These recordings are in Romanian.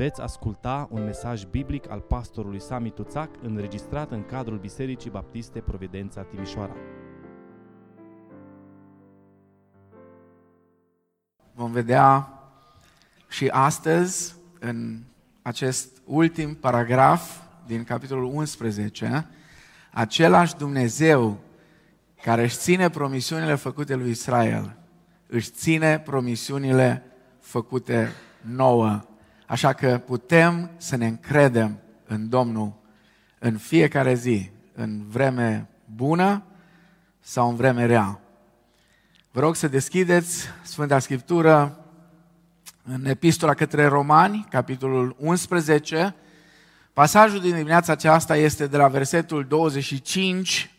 Veți asculta un mesaj biblic al pastorului Sami Tuțac înregistrat în cadrul Bisericii Baptiste Providența Timișoara. Vom vedea și astăzi, în acest ultim paragraf din capitolul 11, același Dumnezeu care își ține promisiunile făcute lui Israel, își ține promisiunile făcute nouă. Așa că putem să ne încredem în Domnul în fiecare zi, în vreme bună sau în vreme rea. Vă rog să deschideți Sfânta Scriptură în Epistola către Romani, capitolul 11. Pasajul din dimineața aceasta este de la versetul 25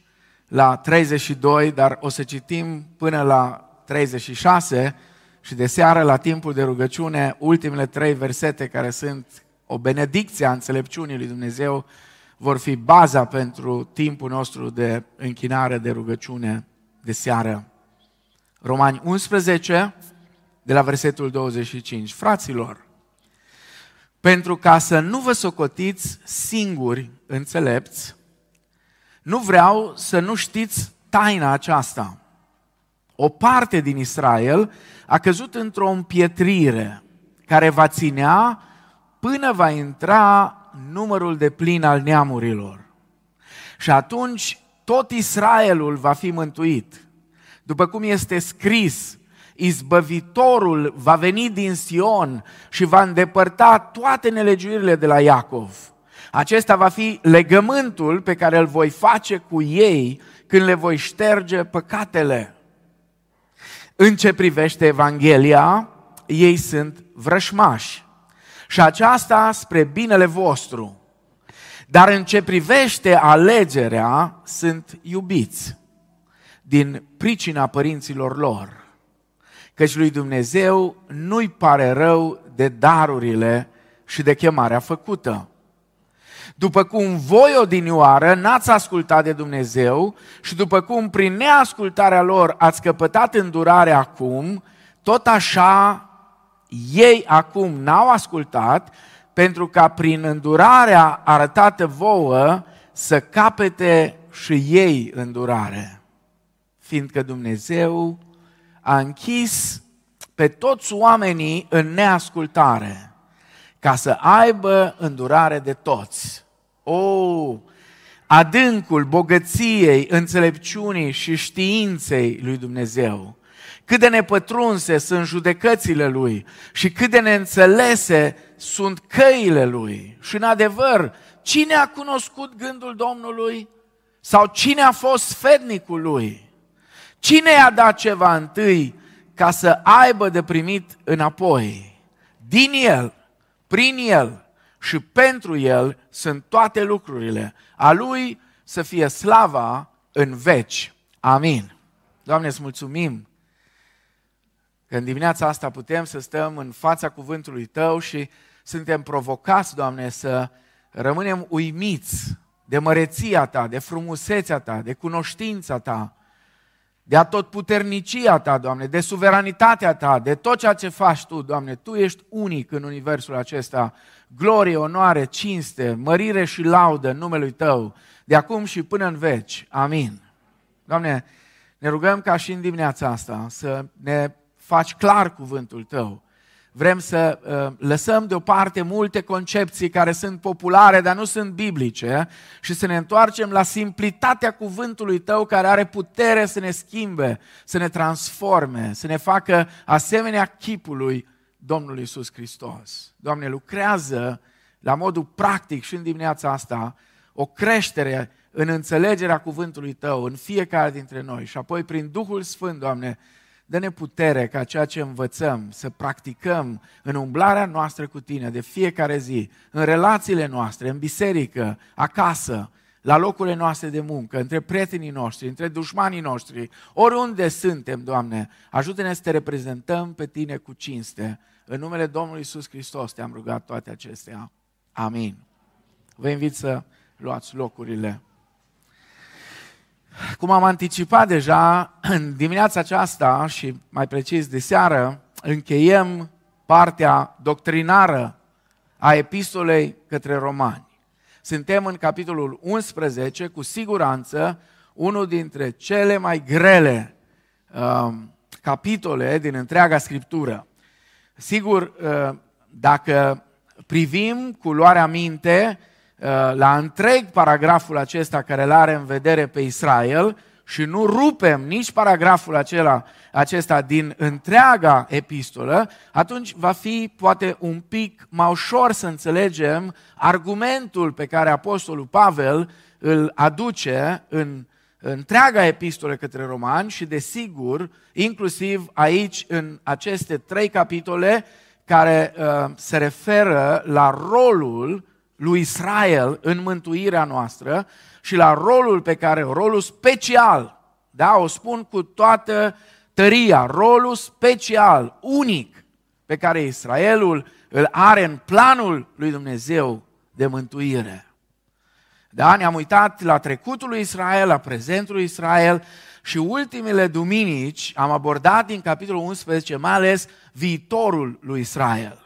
la 32, dar o să citim până la 36 și de seară, la timpul de rugăciune, ultimele trei versete care sunt o benedicție a înțelepciunii lui Dumnezeu vor fi baza pentru timpul nostru de închinare, de rugăciune de seară. Romani 11, de la versetul 25. Fraților, pentru ca să nu vă socotiți singuri înțelepți, nu vreau să nu știți taina aceasta. O parte din Israel a căzut într-o împietrire care va ținea până va intra numărul de plin al neamurilor. Și atunci tot Israelul va fi mântuit. După cum este scris, izbăvitorul va veni din Sion și va îndepărta toate nelegiurile de la Iacov. Acesta va fi legământul pe care îl voi face cu ei când le voi șterge păcatele. În ce privește Evanghelia, ei sunt vrășmași. Și aceasta spre binele vostru. Dar în ce privește alegerea, sunt iubiți din pricina părinților lor. Căci lui Dumnezeu nu-i pare rău de darurile și de chemarea făcută. După cum voi odinioară n-ați ascultat de Dumnezeu și după cum prin neascultarea lor ați căpătat îndurare acum, tot așa ei acum n-au ascultat pentru ca prin îndurarea arătată vouă să capete și ei îndurare. Fiindcă Dumnezeu a închis pe toți oamenii în neascultare, ca să aibă îndurare de toți. O, adâncul bogăției, înțelepciunii și științei lui Dumnezeu. Cât de nepătrunse sunt judecățile lui și cât de neînțelese sunt căile lui. Și în adevăr, cine a cunoscut gândul Domnului? Sau cine a fost sfednicul lui? Cine i-a dat ceva întâi ca să aibă de primit înapoi? Din el, prin el și pentru el sunt toate lucrurile. A lui să fie slava în veci. Amin. Doamne, îți mulțumim că în dimineața asta putem să stăm în fața cuvântului Tău și suntem provocați, Doamne, să rămânem uimiți de măreția Ta, de frumusețea Ta, de cunoștința Ta, de atotputernicia Ta, Doamne, de suveranitatea Ta, de tot ceea ce faci Tu, Doamne. Tu ești unic în universul acesta. Glorie, onoare, cinste, mărire și laudă în numele Tău, de acum și până în veci. Amin. Doamne, ne rugăm ca și în dimineața asta să ne faci clar cuvântul Tău. Vrem să uh, lăsăm deoparte multe concepții care sunt populare, dar nu sunt biblice și să ne întoarcem la simplitatea cuvântului Tău care are putere să ne schimbe, să ne transforme, să ne facă asemenea chipului Domnului Isus Hristos. Doamne, lucrează la modul practic și în dimineața asta o creștere în înțelegerea cuvântului Tău în fiecare dintre noi și apoi prin Duhul Sfânt, Doamne, Dă-ne putere ca ceea ce învățăm să practicăm în umblarea noastră cu Tine de fiecare zi, în relațiile noastre, în biserică, acasă, la locurile noastre de muncă, între prietenii noștri, între dușmanii noștri, oriunde suntem, Doamne, ajută-ne să Te reprezentăm pe Tine cu cinste. În numele Domnului Isus Hristos Te-am rugat toate acestea. Amin. Vă invit să luați locurile. Cum am anticipat deja, în dimineața aceasta și mai precis de seară, încheiem partea doctrinară a epistolei către romani. Suntem în capitolul 11, cu siguranță unul dintre cele mai grele uh, capitole din întreaga scriptură. Sigur, uh, dacă privim cu luarea minte uh, la întreg paragraful acesta care îl are în vedere pe Israel și nu rupem nici paragraful acela, acesta din întreaga epistolă, atunci va fi poate un pic mai ușor să înțelegem argumentul pe care Apostolul Pavel îl aduce în întreaga epistolă către romani și, desigur, inclusiv aici, în aceste trei capitole care uh, se referă la rolul lui Israel în mântuirea noastră și la rolul pe care, rolul special, da, o spun cu toată tăria, rolul special, unic, pe care Israelul îl are în planul lui Dumnezeu de mântuire. Da, ne-am uitat la trecutul lui Israel, la prezentul lui Israel și ultimele duminici am abordat din capitolul 11 mai ales viitorul lui Israel.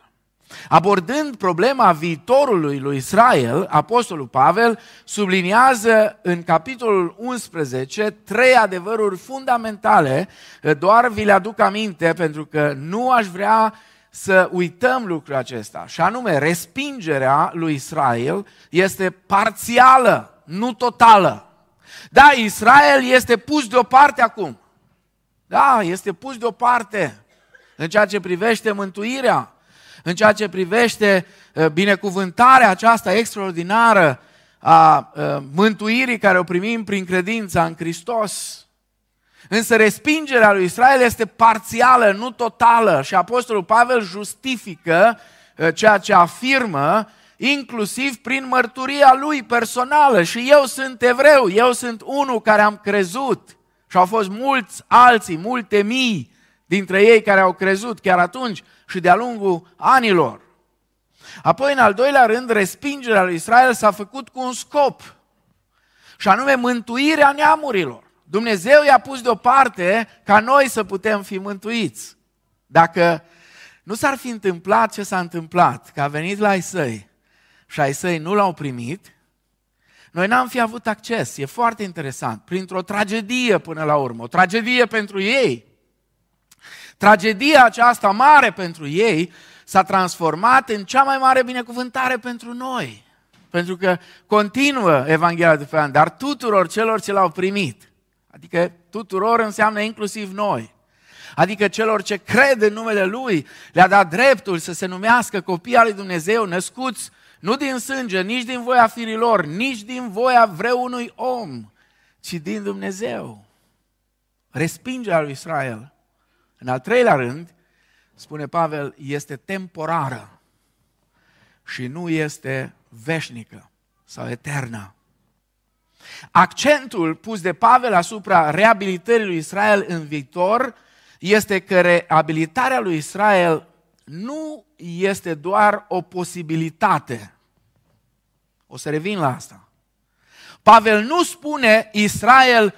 Abordând problema viitorului lui Israel, Apostolul Pavel subliniază în capitolul 11 trei adevăruri fundamentale, doar vi le aduc aminte pentru că nu aș vrea să uităm lucrul acesta. Și anume, respingerea lui Israel este parțială, nu totală. Da, Israel este pus deoparte acum. Da, este pus deoparte în ceea ce privește mântuirea, în ceea ce privește uh, binecuvântarea aceasta extraordinară a uh, mântuirii care o primim prin credința în Hristos. Însă respingerea lui Israel este parțială, nu totală și Apostolul Pavel justifică uh, ceea ce afirmă inclusiv prin mărturia lui personală. Și eu sunt evreu, eu sunt unul care am crezut și au fost mulți alții, multe mii dintre ei care au crezut chiar atunci și de-a lungul anilor. Apoi, în al doilea rând, respingerea lui Israel s-a făcut cu un scop, și anume mântuirea neamurilor. Dumnezeu i-a pus deoparte ca noi să putem fi mântuiți. Dacă nu s-ar fi întâmplat ce s-a întâmplat, că a venit la ai săi și ai săi nu l-au primit, noi n-am fi avut acces. E foarte interesant. Printr-o tragedie până la urmă. O tragedie pentru ei. Tragedia aceasta mare pentru ei s-a transformat în cea mai mare binecuvântare pentru noi. Pentru că continuă Evanghelia de Ioan, dar tuturor celor ce l-au primit. Adică tuturor înseamnă inclusiv noi. Adică celor ce cred în numele Lui, le-a dat dreptul să se numească copii al lui Dumnezeu, născuți nu din sânge, nici din voia firilor, nici din voia vreunui om, ci din Dumnezeu. Respingerea lui Israel. În al treilea rând, spune Pavel, este temporară și nu este veșnică sau eternă. Accentul pus de Pavel asupra reabilitării lui Israel în viitor este că reabilitarea lui Israel nu este doar o posibilitate. O să revin la asta. Pavel nu spune Israel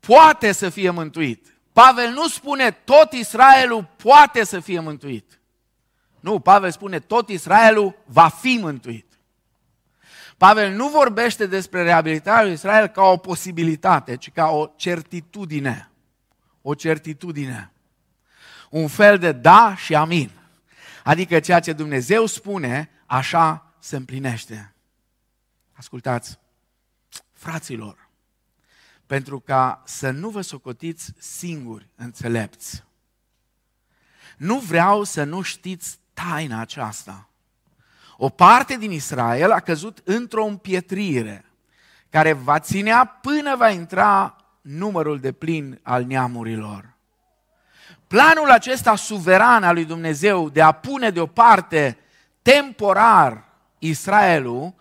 poate să fie mântuit. Pavel nu spune tot Israelul poate să fie mântuit. Nu, Pavel spune tot Israelul va fi mântuit. Pavel nu vorbește despre reabilitarea lui Israel ca o posibilitate, ci ca o certitudine. O certitudine. Un fel de da și amin. Adică ceea ce Dumnezeu spune, așa se împlinește. Ascultați, fraților, pentru ca să nu vă socotiți singuri înțelepți. Nu vreau să nu știți taina aceasta. O parte din Israel a căzut într-o împietrire care va ținea până va intra numărul de plin al neamurilor. Planul acesta suveran al lui Dumnezeu de a pune deoparte temporar Israelul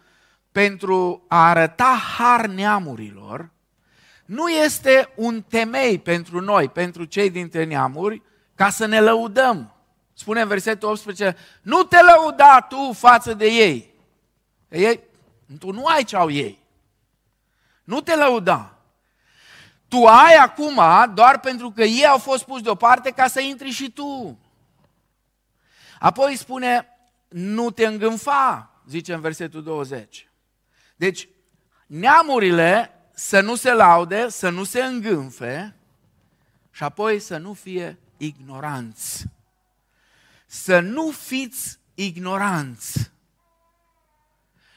pentru a arăta har neamurilor, nu este un temei pentru noi, pentru cei dintre neamuri, ca să ne lăudăm Spune în versetul 18, nu te lăuda tu față de ei. ei tu nu ai ce au ei. Nu te lăuda. Tu ai acum doar pentru că ei au fost puși deoparte ca să intri și tu. Apoi spune, nu te îngânfa, zice în versetul 20. Deci, neamurile să nu se laude, să nu se îngânfe și apoi să nu fie ignoranți. Să nu fiți ignoranți.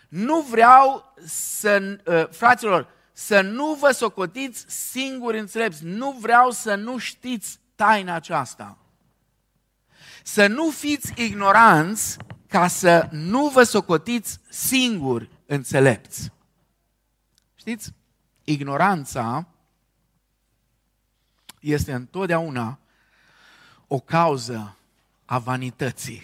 Nu vreau să, uh, fraților, să nu vă socotiți singuri înțelepți. Nu vreau să nu știți taina aceasta. Să nu fiți ignoranți ca să nu vă socotiți singuri înțelepți. Știți? Ignoranța este întotdeauna o cauză a vanității.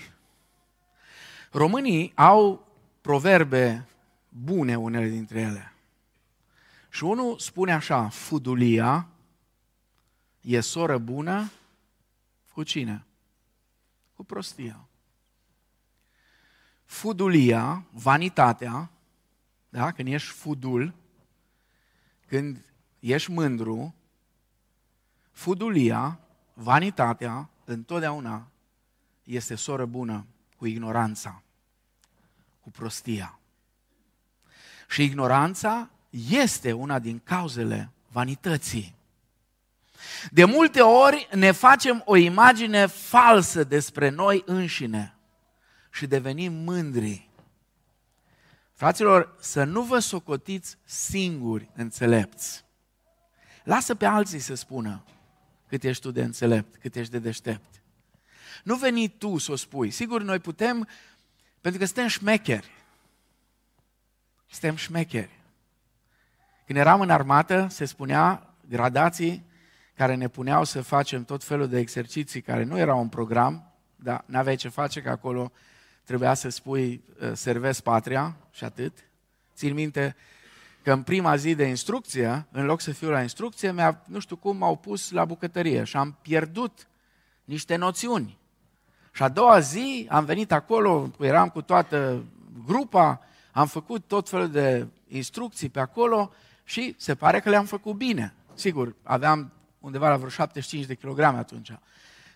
Românii au proverbe bune, unele dintre ele. Și unul spune așa, fudulia e soră bună cu cine? Cu prostia. Fudulia, vanitatea, da? când ești fudul, când ești mândru, fudulia, vanitatea, întotdeauna este soră bună cu ignoranța, cu prostia. Și ignoranța este una din cauzele vanității. De multe ori ne facem o imagine falsă despre noi înșine și devenim mândri. Fraților, să nu vă socotiți singuri înțelepți. Lasă pe alții să spună cât ești tu de înțelept, cât ești de deștept. Nu veni tu să o spui. Sigur, noi putem, pentru că suntem șmecheri. Suntem șmecheri. Când eram în armată, se spunea gradații care ne puneau să facem tot felul de exerciții care nu erau un program, dar n-aveai ce face, că acolo trebuia să spui uh, servesc patria și atât. Țin minte că în prima zi de instrucție, în loc să fiu la instrucție, mi-a, nu știu cum, m-au pus la bucătărie și am pierdut niște noțiuni. Și a doua zi am venit acolo, eram cu toată grupa, am făcut tot felul de instrucții pe acolo și se pare că le-am făcut bine. Sigur, aveam undeva la vreo 75 de kilograme atunci.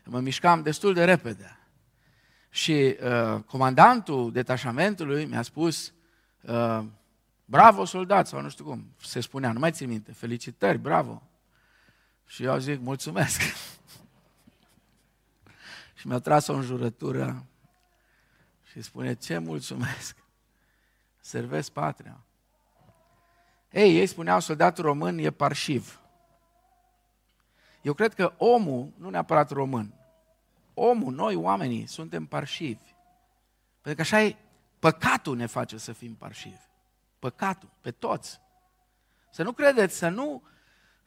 Mă mișcam destul de repede. Și uh, comandantul detașamentului mi-a spus, uh, bravo soldat, sau nu știu cum se spunea, nu mai țin minte, felicitări, bravo. Și eu zic, mulțumesc. și mi-a tras o înjurătură și spune, ce mulțumesc? Servesc patria. Ei, ei spuneau, soldatul român e parșiv. Eu cred că omul, nu neapărat român, omul, noi oamenii, suntem parșivi. Pentru că așa e, păcatul ne face să fim parșivi. Păcatul, pe toți. Să nu credeți, să nu...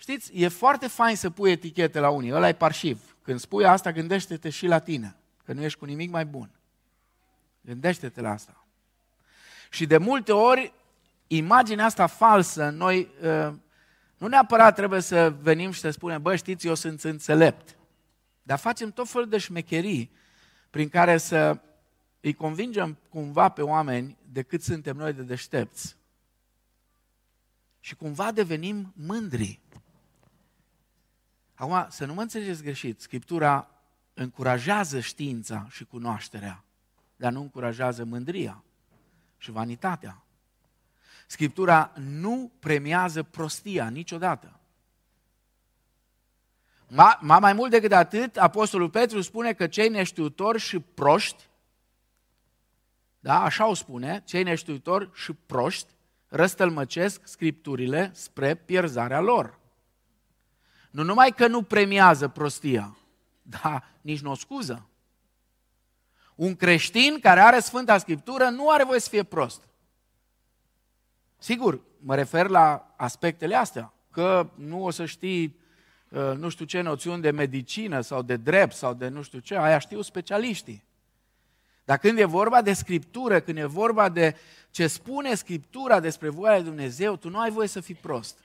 Știți, e foarte fain să pui etichete la unii, ăla e parșiv. Când spui asta, gândește-te și la tine, că nu ești cu nimic mai bun. Gândește-te la asta. Și de multe ori, imaginea asta falsă, noi uh, nu neapărat trebuie să venim și să spunem, bă, știți, eu sunt înțelept. Dar facem tot felul de șmecherii prin care să îi convingem cumva pe oameni de cât suntem noi de deștepți. Și cumva devenim mândri. Acum, să nu mă înțelegeți greșit, Scriptura încurajează știința și cunoașterea, dar nu încurajează mândria și vanitatea. Scriptura nu premiază prostia niciodată. Ma, mai mult decât atât, Apostolul Petru spune că cei neștiutori și proști, da, așa o spune, cei neștiutori și proști răstălmăcesc scripturile spre pierzarea lor. Nu numai că nu premiază prostia, dar nici nu o scuză. Un creștin care are Sfânta Scriptură nu are voie să fie prost. Sigur, mă refer la aspectele astea, că nu o să știi uh, nu știu ce noțiuni de medicină sau de drept sau de nu știu ce, aia știu specialiștii. Dar când e vorba de Scriptură, când e vorba de ce spune Scriptura despre voia lui Dumnezeu, tu nu ai voie să fii prost.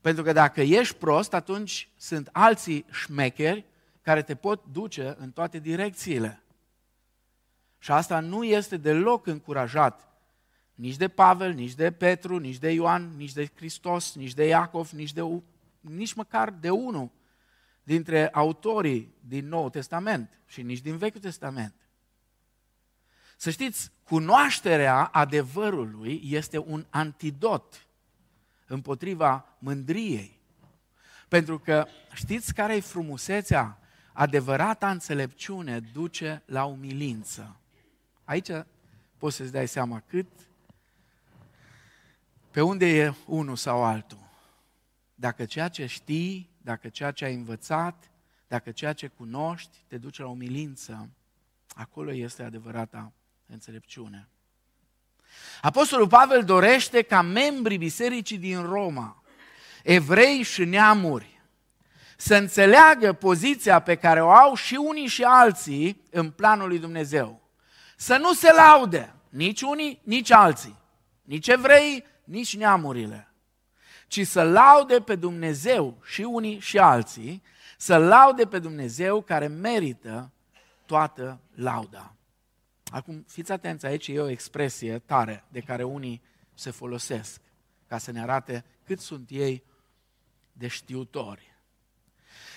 Pentru că dacă ești prost, atunci sunt alții șmecheri care te pot duce în toate direcțiile. Și asta nu este deloc încurajat nici de Pavel, nici de Petru, nici de Ioan, nici de Hristos, nici de Iacov, nici, de, nici măcar de unul dintre autorii din Noul Testament și nici din Vechiul Testament. Să știți, cunoașterea adevărului este un antidot împotriva mândriei. Pentru că știți care e frumusețea? Adevărata înțelepciune duce la umilință. Aici poți să-ți dai seama cât, pe unde e unul sau altul. Dacă ceea ce știi, dacă ceea ce ai învățat, dacă ceea ce cunoști te duce la umilință, acolo este adevărata înțelepciune. Apostolul Pavel dorește ca membrii bisericii din Roma, evrei și neamuri, să înțeleagă poziția pe care o au și unii și alții în planul lui Dumnezeu. Să nu se laude nici unii, nici alții, nici evrei, nici neamurile, ci să laude pe Dumnezeu și unii și alții, să laude pe Dumnezeu care merită toată lauda. Acum, fiți atenți, aici e o expresie tare de care unii se folosesc ca să ne arate cât sunt ei de știutori.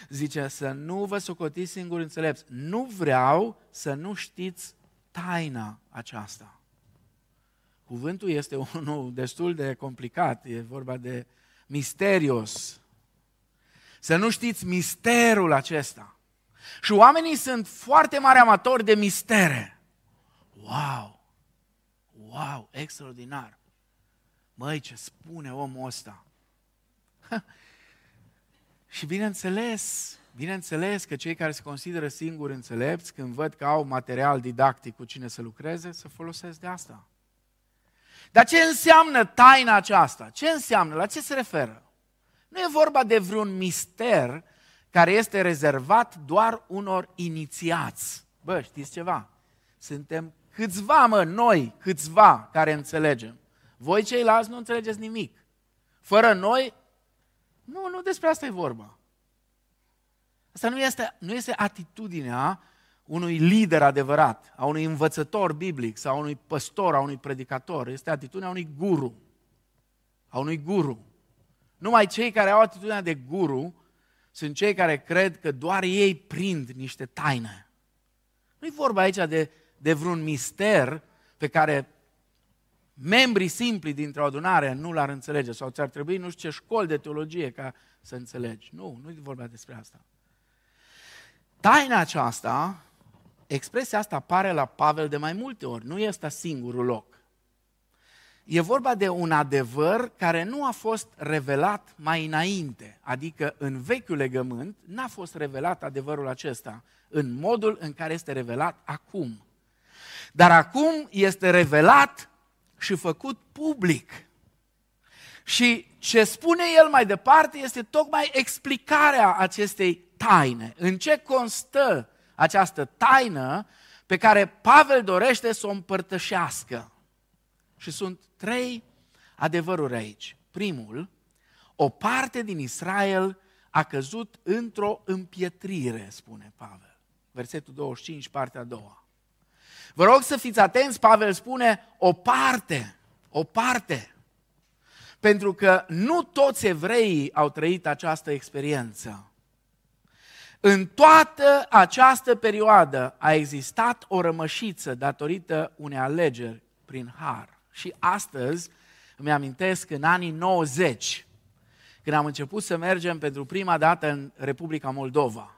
Zice să nu vă socotiți singuri înțelepți. Nu vreau să nu știți taina aceasta. Cuvântul este unul destul de complicat, e vorba de misterios. Să nu știți misterul acesta. Și oamenii sunt foarte mari amatori de mistere. Wow! Wow! Extraordinar! Măi, ce spune omul ăsta? Și bineînțeles, bineînțeles că cei care se consideră singuri înțelepți, când văd că au material didactic cu cine să lucreze, să folosesc de asta. Dar ce înseamnă taina aceasta? Ce înseamnă? La ce se referă? Nu e vorba de vreun mister care este rezervat doar unor inițiați. Bă, știți ceva? Suntem câțiva, mă, noi, câțiva care înțelegem. Voi ceilalți nu înțelegeți nimic. Fără noi, nu, nu despre asta e vorba. Asta nu este, nu este atitudinea unui lider adevărat, a unui învățător biblic sau a unui păstor, a unui predicator. Este atitudinea unui guru. A unui guru. Numai cei care au atitudinea de guru sunt cei care cred că doar ei prind niște taine. Nu e vorba aici de, de vreun mister pe care membrii simpli dintr-o adunare nu l-ar înțelege sau ți-ar trebui nu știu ce școli de teologie ca să înțelegi. Nu, nu e vorba despre asta. Taina aceasta, expresia asta apare la Pavel de mai multe ori, nu este singurul loc. E vorba de un adevăr care nu a fost revelat mai înainte, adică în vechiul legământ n-a fost revelat adevărul acesta în modul în care este revelat acum. Dar acum este revelat și făcut public. Și ce spune el mai departe este tocmai explicarea acestei taine. În ce constă această taină pe care Pavel dorește să o împărtășească. Și sunt trei adevăruri aici. Primul, o parte din Israel a căzut într-o împietrire, spune Pavel. Versetul 25, partea a doua. Vă rog să fiți atenți, Pavel spune o parte, o parte. Pentru că nu toți evreii au trăit această experiență. În toată această perioadă a existat o rămășiță datorită unei alegeri prin har. Și astăzi îmi amintesc în anii 90, când am început să mergem pentru prima dată în Republica Moldova.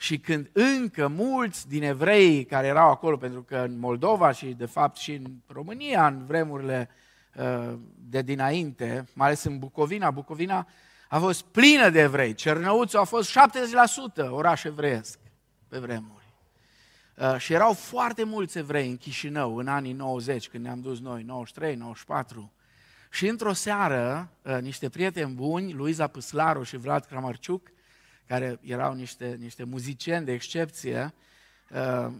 Și când încă mulți din evrei care erau acolo, pentru că în Moldova și de fapt și în România, în vremurile uh, de dinainte, mai ales în Bucovina, Bucovina a fost plină de evrei. Cernăuțul a fost 70% oraș evreiesc pe vremuri. Uh, și erau foarte mulți evrei în Chișinău în anii 90, când ne-am dus noi, 93, 94. Și într-o seară, uh, niște prieteni buni, Luiza Păslaru și Vlad Kramarciuc, care erau niște, niște muzicieni de excepție, uh,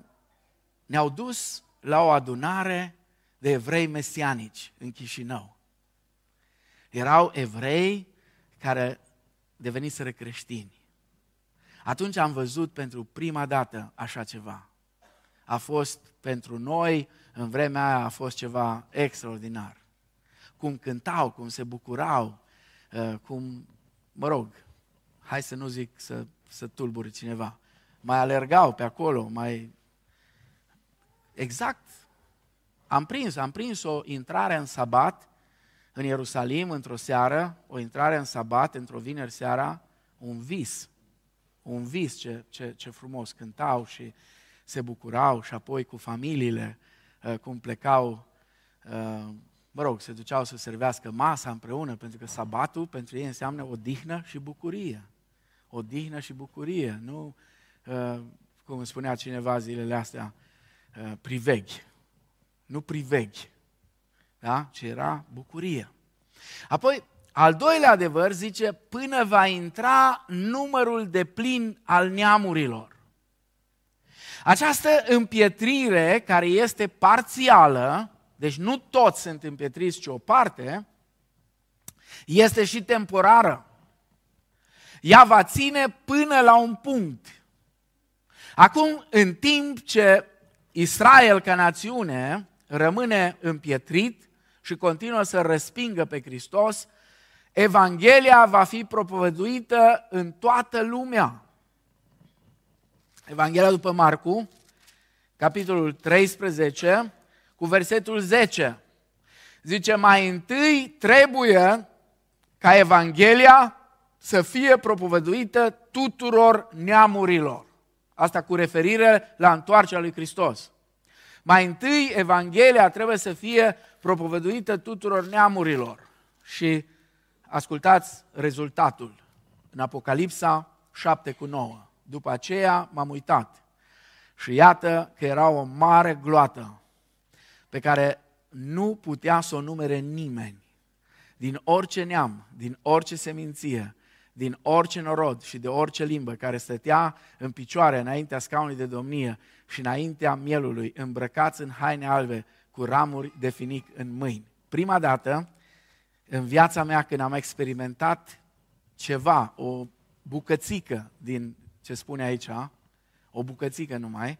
ne-au dus la o adunare de evrei mesianici în Chișinău. Erau evrei care deveniseră creștini. Atunci am văzut pentru prima dată așa ceva. A fost pentru noi, în vremea aia, a fost ceva extraordinar. Cum cântau, cum se bucurau, uh, cum, mă rog, hai să nu zic să, să tulbure cineva, mai alergau pe acolo, mai... Exact am prins, am prins o intrare în sabat în Ierusalim într-o seară, o intrare în sabat într-o vineri seara, un vis. Un vis, ce, ce, ce frumos cântau și se bucurau și apoi cu familiile, uh, cum plecau, uh, mă rog, se duceau să servească masa împreună, pentru că sabatul pentru ei înseamnă odihnă și bucurie. Odihnă și bucurie, nu, uh, cum spunea cineva zilele astea, priveghi. Nu priveghi, da? ci era bucurie. Apoi, al doilea adevăr zice, până va intra numărul de plin al neamurilor. Această împietrire, care este parțială, deci nu toți sunt împietriți, ci o parte, este și temporară. Ea va ține până la un punct. Acum, în timp ce Israel ca națiune rămâne împietrit și continuă să respingă pe Hristos, Evanghelia va fi propovăduită în toată lumea. Evanghelia după Marcu, capitolul 13, cu versetul 10. Zice, mai întâi trebuie ca Evanghelia să fie propovăduită tuturor neamurilor. Asta cu referire la întoarcerea lui Hristos. Mai întâi, Evanghelia trebuie să fie propovăduită tuturor neamurilor. Și ascultați rezultatul. În Apocalipsa 7 cu 9. După aceea m-am uitat și iată că era o mare gloată pe care nu putea să o numere nimeni. Din orice neam, din orice seminție, din orice norod și de orice limbă care stătea în picioare înaintea scaunului de domnie și înaintea mielului, îmbrăcați în haine albe cu ramuri de finic în mâini. Prima dată în viața mea când am experimentat ceva, o bucățică din ce spune aici, o bucățică numai,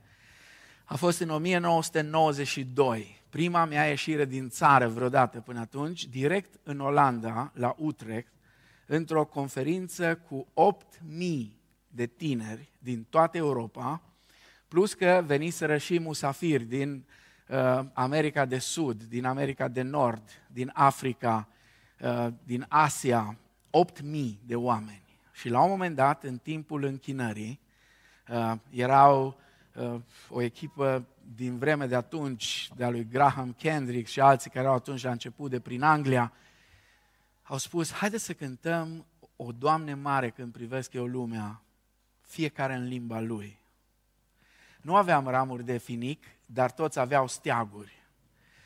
a fost în 1992. Prima mea ieșire din țară vreodată până atunci, direct în Olanda, la Utrecht, într-o conferință cu 8.000 de tineri din toată Europa, plus că veniseră și musafiri din uh, America de Sud, din America de Nord, din Africa, uh, din Asia, 8.000 de oameni. Și la un moment dat, în timpul închinării, uh, erau uh, o echipă din vreme de atunci, de a lui Graham Kendrick și alții care au atunci la început de prin Anglia, au spus, haideți să cântăm o Doamne mare când privesc eu lumea, fiecare în limba lui. Nu aveam ramuri de finic, dar toți aveau steaguri.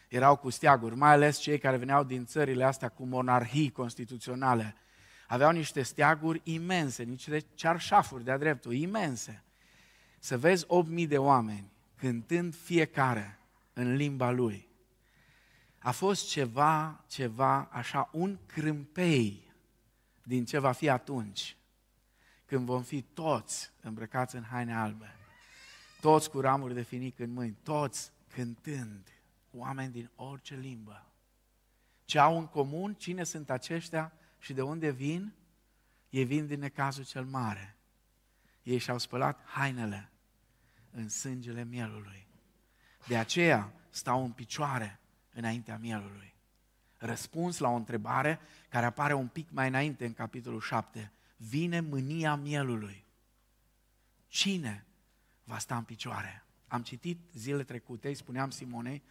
Erau cu steaguri, mai ales cei care veneau din țările astea cu monarhii constituționale. Aveau niște steaguri imense, niște cearșafuri de-a dreptul, imense. Să vezi 8.000 de oameni cântând fiecare în limba lui a fost ceva, ceva, așa, un crâmpei din ce va fi atunci, când vom fi toți îmbrăcați în haine albe, toți cu ramuri de finic în mâini, toți cântând, oameni din orice limbă. Ce au în comun? Cine sunt aceștia și de unde vin? Ei vin din necazul cel mare. Ei și-au spălat hainele în sângele mielului. De aceea stau în picioare înaintea mielului. Răspuns la o întrebare care apare un pic mai înainte în capitolul 7. Vine mânia mielului. Cine va sta în picioare? Am citit zile trecute, îi spuneam Simonei,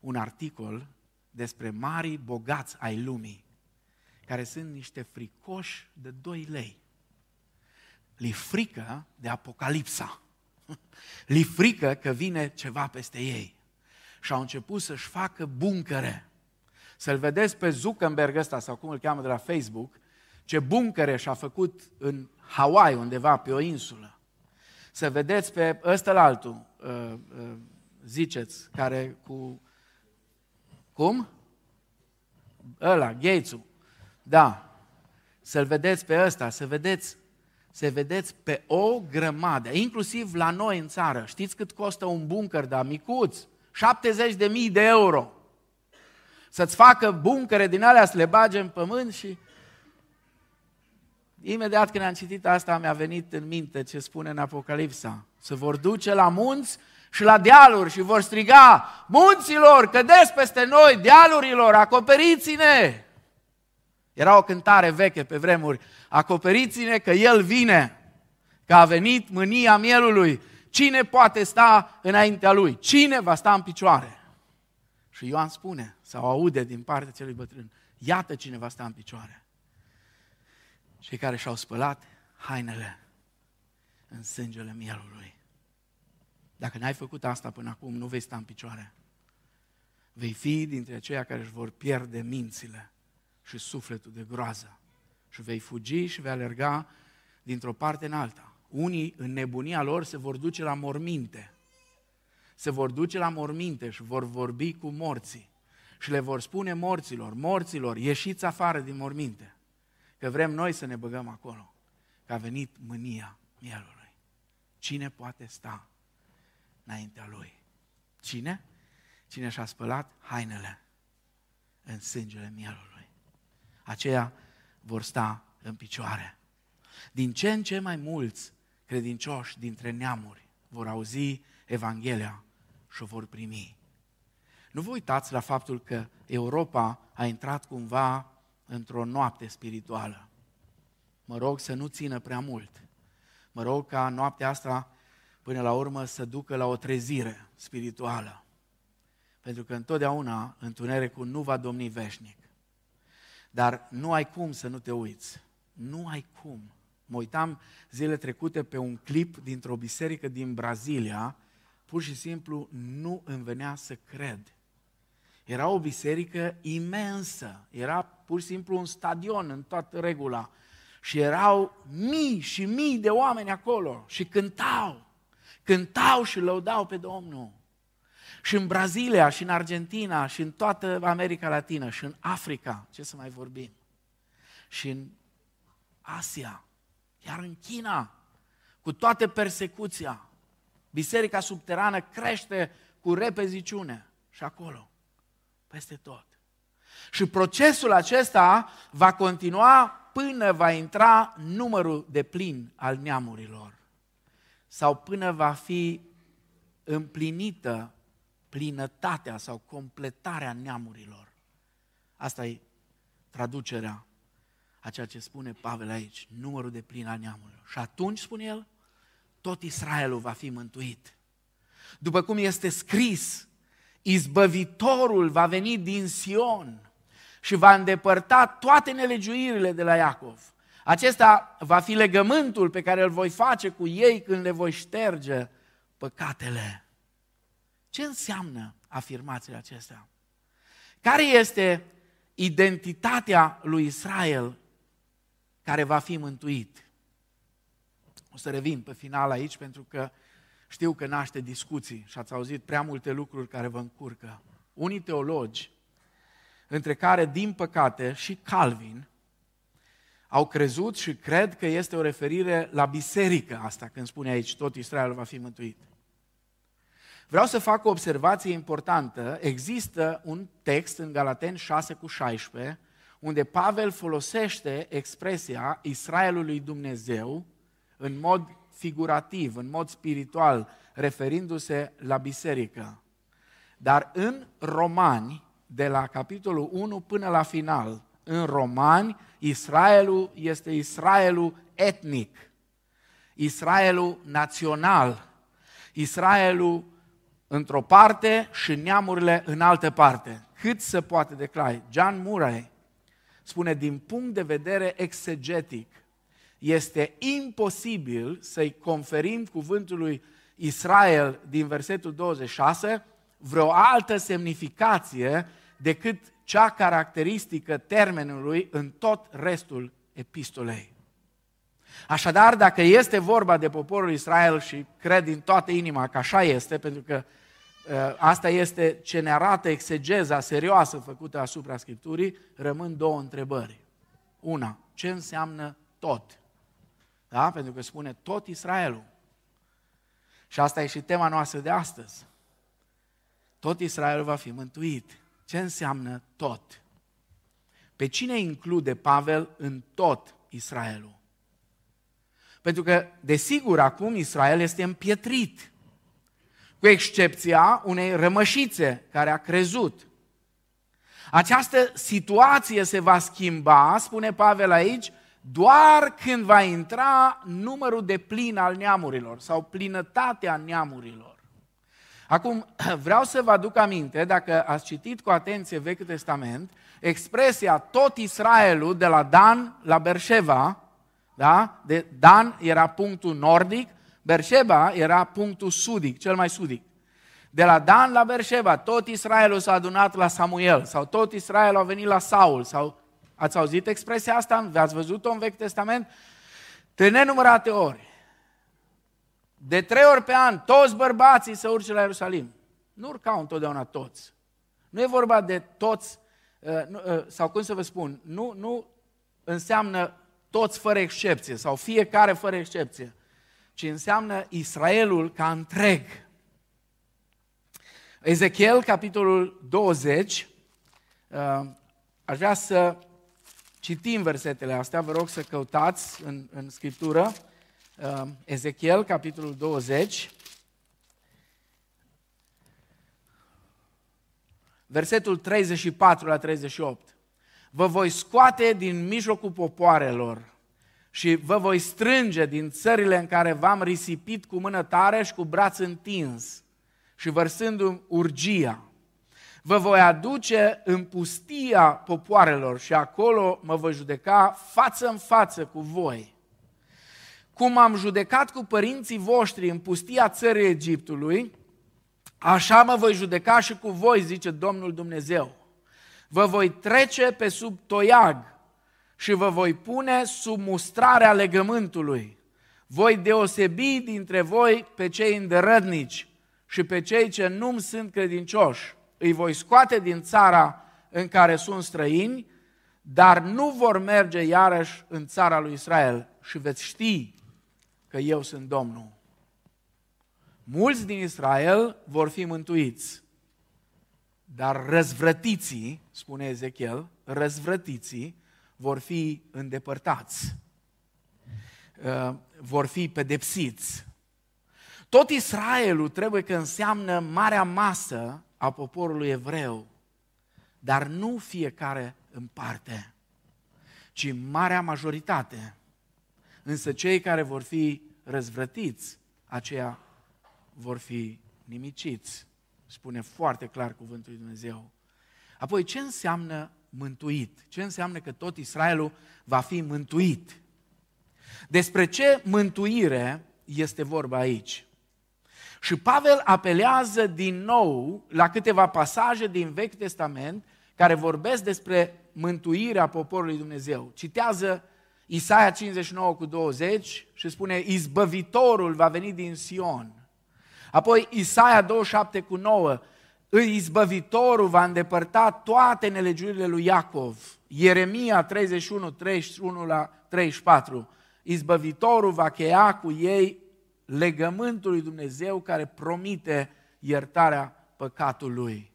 un articol despre mari bogați ai lumii, care sunt niște fricoși de 2 lei. Li frică de apocalipsa. Li frică că vine ceva peste ei și au început să-și facă buncăre. Să-l vedeți pe Zuckerberg ăsta, sau cum îl cheamă de la Facebook, ce buncăre și-a făcut în Hawaii, undeva pe o insulă. Să vedeți pe ăsta la altul, uh, uh, ziceți, care cu... Cum? Ăla, gates Da. Să-l vedeți pe ăsta, să vedeți să vedeți pe o grămadă, inclusiv la noi în țară. Știți cât costă un bunker, da, micuț? 70 de mii de euro. Să-ți facă buncăre din alea, să le bage în pământ și... Imediat când am citit asta, mi-a venit în minte ce spune în Apocalipsa. Se vor duce la munți și la dealuri și vor striga, munților, cădeți peste noi, dealurilor, acoperiți-ne! Era o cântare veche pe vremuri, acoperiți-ne că El vine, că a venit mânia mielului. Cine poate sta înaintea Lui? Cine va sta în picioare? Și Ioan spune, sau aude din partea celui bătrân, iată cine va sta în picioare. Cei care și-au spălat hainele în sângele mielului. Dacă n-ai făcut asta până acum, nu vei sta în picioare. Vei fi dintre aceia care își vor pierde mințile și sufletul de groază. Și vei fugi și vei alerga dintr-o parte în alta. Unii, în nebunia lor, se vor duce la morminte. Se vor duce la morminte și vor vorbi cu morții. Și le vor spune morților, morților, ieșiți afară din morminte. Că vrem noi să ne băgăm acolo. Că a venit mânia mielului. Cine poate sta înaintea lui? Cine? Cine și-a spălat hainele în sângele mielului. Aceia vor sta în picioare. Din ce în ce mai mulți credincioși dintre neamuri vor auzi Evanghelia și o vor primi. Nu vă uitați la faptul că Europa a intrat cumva într-o noapte spirituală. Mă rog să nu țină prea mult. Mă rog ca noaptea asta, până la urmă, să ducă la o trezire spirituală. Pentru că întotdeauna întunericul nu va domni veșnic. Dar nu ai cum să nu te uiți. Nu ai cum. Mă uitam zile trecute pe un clip dintr-o biserică din Brazilia, pur și simplu nu îmi venea să cred. Era o biserică imensă, era pur și simplu un stadion în toată regula. Și erau mii și mii de oameni acolo și cântau. Cântau și lăudau pe Domnul. Și în Brazilia, și în Argentina, și în toată America Latină, și în Africa, ce să mai vorbim, și în Asia, iar în China, cu toate persecuția, biserica subterană crește cu repeziciune și acolo, peste tot. Și procesul acesta va continua până va intra numărul de plin al neamurilor sau până va fi împlinită plinătatea sau completarea neamurilor. Asta e traducerea a ceea ce spune Pavel aici, numărul de plin al neamurilor. Și atunci, spune el, tot Israelul va fi mântuit. După cum este scris, izbăvitorul va veni din Sion și va îndepărta toate nelegiuirile de la Iacov. Acesta va fi legământul pe care îl voi face cu ei când le voi șterge păcatele. Ce înseamnă afirmațiile acestea? Care este identitatea lui Israel care va fi mântuit? O să revin pe final aici pentru că știu că naște discuții și ați auzit prea multe lucruri care vă încurcă. Unii teologi, între care, din păcate, și Calvin, au crezut și cred că este o referire la biserică asta, când spune aici, tot Israel va fi mântuit. Vreau să fac o observație importantă. Există un text în Galaten 6 cu 16, unde Pavel folosește expresia Israelului Dumnezeu în mod figurativ, în mod spiritual, referindu-se la biserică. Dar în Romani, de la capitolul 1 până la final, în Romani, Israelul este Israelul etnic, Israelul național, Israelul într-o parte și neamurile în altă parte. Cât se poate declara. John Murray spune, din punct de vedere exegetic, este imposibil să-i conferim cuvântului Israel din versetul 26 vreo altă semnificație decât cea caracteristică termenului în tot restul epistolei. Așadar, dacă este vorba de poporul Israel și cred din toată inima că așa este, pentru că uh, asta este ce ne arată exegeza serioasă făcută asupra Scripturii, rămân două întrebări. Una, ce înseamnă tot? Da? Pentru că spune tot Israelul. Și asta e și tema noastră de astăzi. Tot Israelul va fi mântuit. Ce înseamnă tot? Pe cine include Pavel în tot Israelul? Pentru că, desigur, acum Israel este împietrit. Cu excepția unei rămășițe care a crezut. Această situație se va schimba, spune Pavel aici, doar când va intra numărul de plin al neamurilor sau plinătatea neamurilor. Acum, vreau să vă aduc aminte, dacă ați citit cu atenție Vechiul Testament, expresia tot Israelul de la Dan la Berșeva, da? De Dan era punctul nordic, Berșeba era punctul sudic, cel mai sudic. De la Dan la Berșeba, tot Israelul s-a adunat la Samuel, sau tot Israelul a venit la Saul, sau ați auzit expresia asta? V-ați văzut-o în Vechi Testament? De nenumărate ori. De trei ori pe an, toți bărbații să urce la Ierusalim. Nu urcau întotdeauna toți. Nu e vorba de toți, uh, uh, sau cum să vă spun, nu, nu înseamnă toți fără excepție, sau fiecare fără excepție, ci înseamnă Israelul ca întreg. Ezechiel, capitolul 20, uh, aș vrea să citim versetele astea, vă rog să căutați în, în Scriptură. Uh, Ezechiel, capitolul 20, versetul 34 la 38. Vă voi scoate din mijlocul popoarelor și vă voi strânge din țările în care v-am risipit cu mână tare și cu braț întins și vărsându-mi urgia. Vă voi aduce în pustia popoarelor și acolo mă voi judeca față în față cu voi. Cum am judecat cu părinții voștri în pustia țării Egiptului, așa mă voi judeca și cu voi, zice Domnul Dumnezeu. Vă voi trece pe sub toiag și vă voi pune sub mustrarea legământului. Voi deosebi dintre voi pe cei îndărădnici și pe cei ce nu sunt credincioși. Îi voi scoate din țara în care sunt străini, dar nu vor merge iarăși în țara lui Israel și veți ști că eu sunt Domnul. Mulți din Israel vor fi mântuiți, dar răzvrătiții, spune Ezechiel, răzvrătiții vor fi îndepărtați, uh, vor fi pedepsiți. Tot Israelul trebuie că înseamnă marea masă a poporului evreu, dar nu fiecare în parte, ci marea majoritate. Însă cei care vor fi răzvrătiți, aceia vor fi nimiciți. Spune foarte clar cuvântul lui Dumnezeu. Apoi, ce înseamnă mântuit? Ce înseamnă că tot Israelul va fi mântuit? Despre ce mântuire este vorba aici? Și Pavel apelează din nou la câteva pasaje din Vechi Testament care vorbesc despre mântuirea poporului Dumnezeu. Citează Isaia 59 cu 20 și spune Izbăvitorul va veni din Sion. Apoi Isaia 27 cu 9 Izbăvitorul va îndepărta toate nelegiurile lui Iacov. Ieremia 31, 31 la 34. Izbăvitorul va cheia cu ei legământul lui Dumnezeu care promite iertarea păcatului.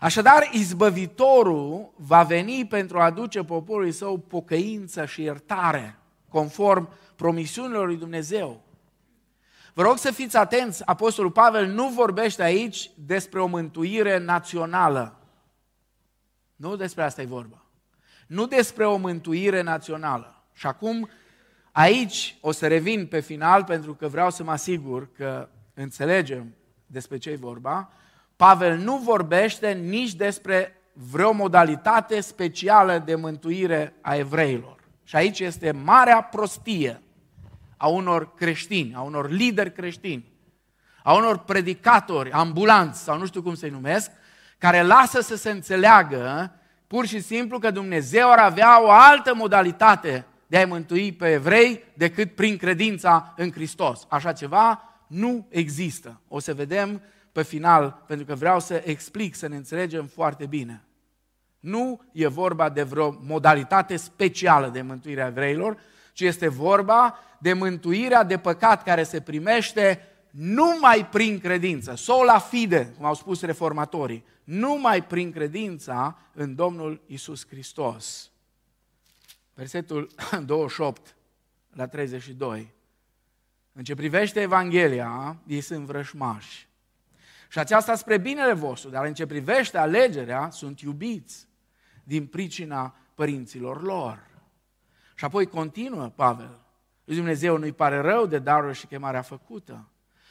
Așadar, izbăvitorul va veni pentru a aduce poporului său pocăință și iertare, conform promisiunilor lui Dumnezeu. Vă rog să fiți atenți, Apostolul Pavel nu vorbește aici despre o mântuire națională. Nu despre asta e vorba. Nu despre o mântuire națională. Și acum, aici o să revin pe final, pentru că vreau să mă asigur că înțelegem despre ce e vorba. Pavel nu vorbește nici despre vreo modalitate specială de mântuire a evreilor. Și aici este marea prostie a unor creștini, a unor lideri creștini, a unor predicatori, ambulanți sau nu știu cum să-i numesc, care lasă să se înțeleagă pur și simplu că Dumnezeu ar avea o altă modalitate de a-i mântui pe evrei decât prin credința în Hristos. Așa ceva nu există. O să vedem pe final, pentru că vreau să explic, să ne înțelegem foarte bine. Nu e vorba de vreo modalitate specială de mântuire a evreilor, ci este vorba de mântuirea de păcat care se primește numai prin credință, sola fide, cum au spus reformatorii, numai prin credința în Domnul Isus Hristos. Versetul 28 la 32. În ce privește Evanghelia, ei sunt vrășmași. Și aceasta spre binele vostru, dar în ce privește alegerea, sunt iubiți din pricina părinților lor. Și apoi continuă Pavel. Lui Dumnezeu nu-i pare rău de darul și chemarea făcută.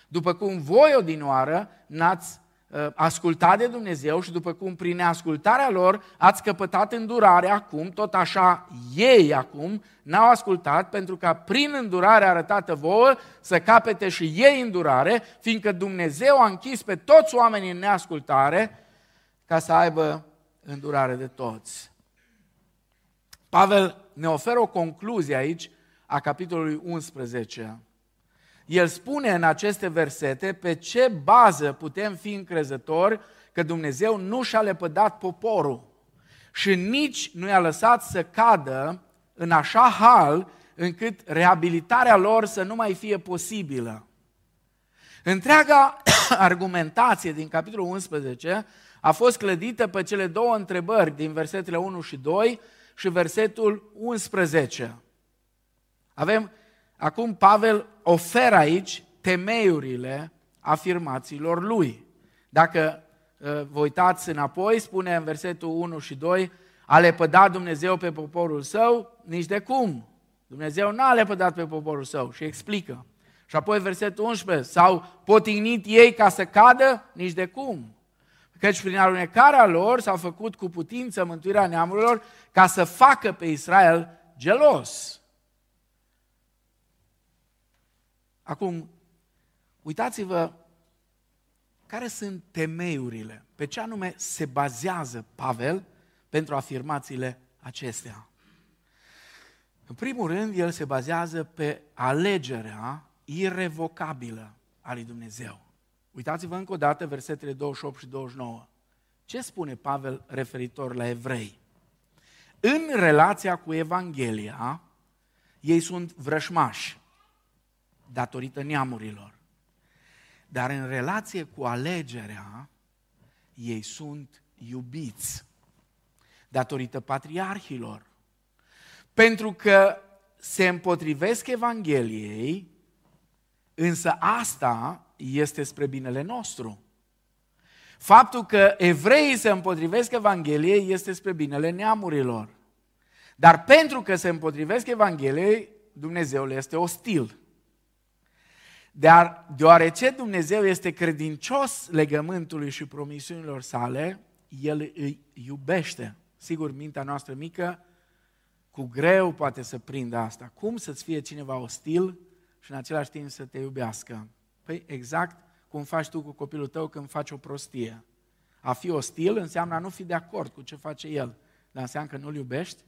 După cum voi odinoară n-ați uh, ascultat de Dumnezeu și după cum prin neascultarea lor ați căpătat îndurare acum, tot așa ei acum n-au ascultat pentru ca prin îndurare arătată vouă să capete și ei îndurare, fiindcă Dumnezeu a închis pe toți oamenii în neascultare ca să aibă îndurare de toți. Pavel ne oferă o concluzie aici a capitolului 11. El spune în aceste versete pe ce bază putem fi încrezători că Dumnezeu nu și-a lepădat poporul și nici nu i-a lăsat să cadă în așa hal încât reabilitarea lor să nu mai fie posibilă. Întreaga argumentație din capitolul 11 a fost clădită pe cele două întrebări din versetele 1 și 2 și versetul 11. Avem, acum Pavel oferă aici temeiurile afirmațiilor lui. Dacă uh, vă uitați înapoi, spune în versetul 1 și 2, a lepădat Dumnezeu pe poporul său? Nici de cum. Dumnezeu n-a lepădat pe poporul său și explică. Și apoi versetul 11, s-au potignit ei ca să cadă? Nici de cum. Căci prin alunecarea lor s-au făcut cu putință mântuirea neamurilor ca să facă pe Israel gelos. Acum, uitați-vă care sunt temeiurile, pe ce anume se bazează Pavel pentru afirmațiile acestea. În primul rând, el se bazează pe alegerea irrevocabilă a lui Dumnezeu. Uitați-vă încă o dată versetele 28 și 29. Ce spune Pavel referitor la evrei? În relația cu Evanghelia, ei sunt vrășmași, datorită neamurilor. Dar în relație cu alegerea, ei sunt iubiți, datorită patriarhilor. Pentru că se împotrivesc Evangheliei, însă asta este spre binele nostru. Faptul că evreii se împotrivesc Evangheliei este spre binele neamurilor. Dar pentru că se împotrivesc Evangheliei, Dumnezeu le este ostil. Dar deoarece Dumnezeu este credincios legământului și promisiunilor sale, El îi iubește. Sigur, mintea noastră mică cu greu poate să prindă asta. Cum să-ți fie cineva ostil și în același timp să te iubească? Păi exact cum faci tu cu copilul tău când faci o prostie. A fi ostil înseamnă a nu fi de acord cu ce face el. Dar înseamnă că nu-l iubești?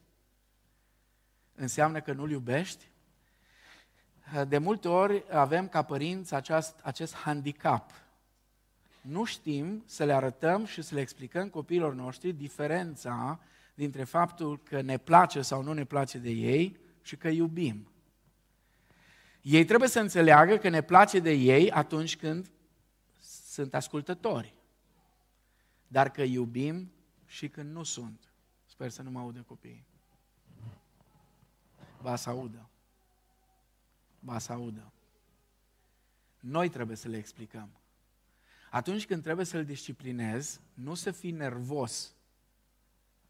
Înseamnă că nu-l iubești? De multe ori avem ca părinți acest, acest handicap. Nu știm să le arătăm și să le explicăm copiilor noștri diferența dintre faptul că ne place sau nu ne place de ei și că iubim. Ei trebuie să înțeleagă că ne place de ei atunci când sunt ascultători. Dar că iubim și când nu sunt. Sper să nu mă audă copiii. Ba să audă. Ba să audă. Noi trebuie să le explicăm. Atunci când trebuie să-l disciplinezi, nu să fii nervos,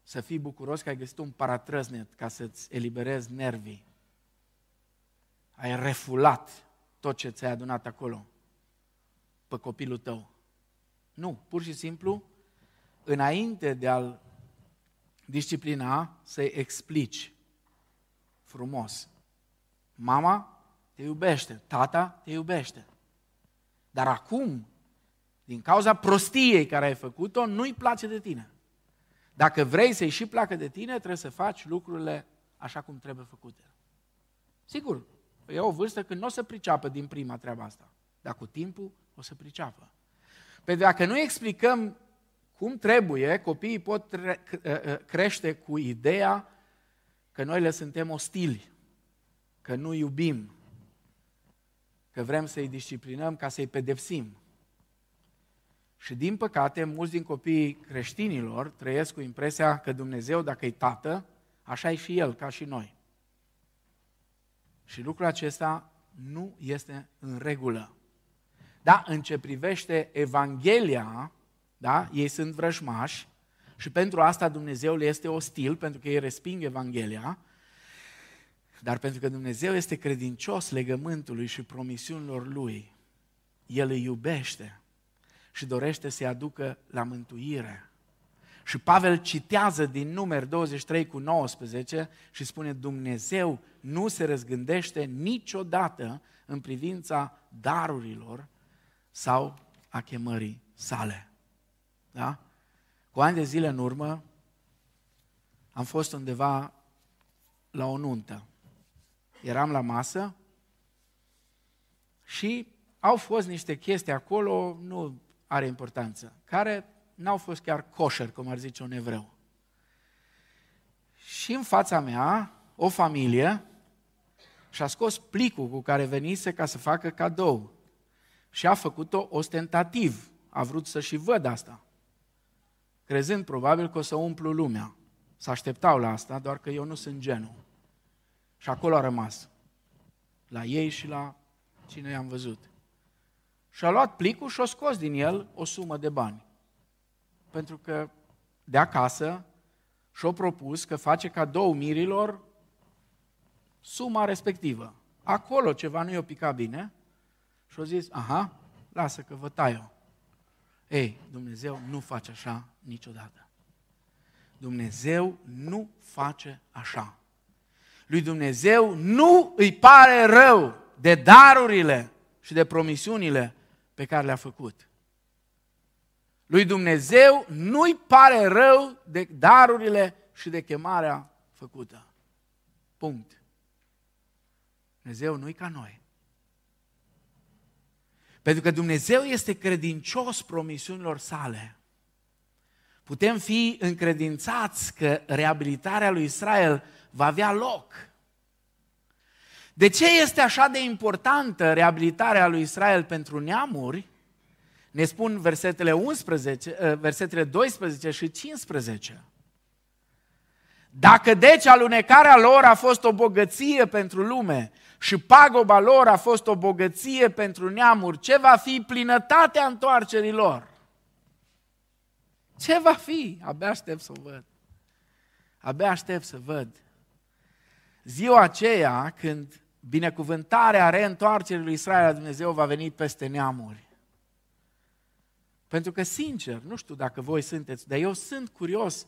să fii bucuros că ai găsit un paratrăznet ca să-ți eliberezi nervii ai refulat tot ce ți-ai adunat acolo pe copilul tău. Nu, pur și simplu, înainte de a-l disciplina, să-i explici frumos. Mama te iubește, tata te iubește. Dar acum, din cauza prostiei care ai făcut-o, nu-i place de tine. Dacă vrei să-i și placă de tine, trebuie să faci lucrurile așa cum trebuie făcute. Sigur, Păi e o vârstă când nu o să priceapă din prima treaba asta. Dar cu timpul o să priceapă. Pe dacă nu explicăm cum trebuie, copiii pot ă, ă, crește cu ideea că noi le suntem ostili, că nu iubim, că vrem să-i disciplinăm ca să-i pedepsim. Și din păcate, mulți din copiii creștinilor trăiesc cu impresia că Dumnezeu, dacă e tată, așa e și El, ca și noi. Și lucrul acesta nu este în regulă. Da? În ce privește Evanghelia, da? ei sunt vrăjmași și pentru asta Dumnezeu le este ostil, pentru că ei resping Evanghelia, dar pentru că Dumnezeu este credincios legământului și promisiunilor Lui, El îi iubește și dorește să-i aducă la mântuire. Și Pavel citează din numeri 23 cu 19 și spune Dumnezeu nu se răzgândește niciodată în privința darurilor sau a chemării sale. Da? Cu ani de zile în urmă am fost undeva la o nuntă. Eram la masă și au fost niște chestii acolo, nu are importanță, care n-au fost chiar kosher, cum ar zice un evreu. Și în fața mea, o familie și-a scos plicul cu care venise ca să facă cadou. Și a făcut-o ostentativ. A vrut să și văd asta. Crezând probabil că o să umplu lumea. Să așteptau la asta, doar că eu nu sunt genul. Și acolo a rămas. La ei și la cine i-am văzut. Și a luat plicul și a scos din el o sumă de bani. Pentru că de acasă și-a propus că face cadou mirilor suma respectivă. Acolo ceva nu i-a picat bine și a zis, aha, lasă că vă tai eu. Ei, Dumnezeu nu face așa niciodată. Dumnezeu nu face așa. Lui Dumnezeu nu îi pare rău de darurile și de promisiunile pe care le-a făcut. Lui Dumnezeu nu-i pare rău de darurile și de chemarea făcută. Punct. Dumnezeu nu-i ca noi. Pentru că Dumnezeu este credincios promisiunilor sale. Putem fi încredințați că reabilitarea lui Israel va avea loc. De ce este așa de importantă reabilitarea lui Israel pentru neamuri? Ne spun versetele, 11, eh, versetele 12 și 15. Dacă deci alunecarea lor a fost o bogăție pentru lume și pagoba lor a fost o bogăție pentru neamuri, ce va fi plinătatea întoarcerii lor? Ce va fi? Abia aștept să o văd. Abia aștept să văd. Ziua aceea când binecuvântarea reîntoarcerii lui Israel la Dumnezeu va veni peste neamuri. Pentru că, sincer, nu știu dacă voi sunteți, dar eu sunt curios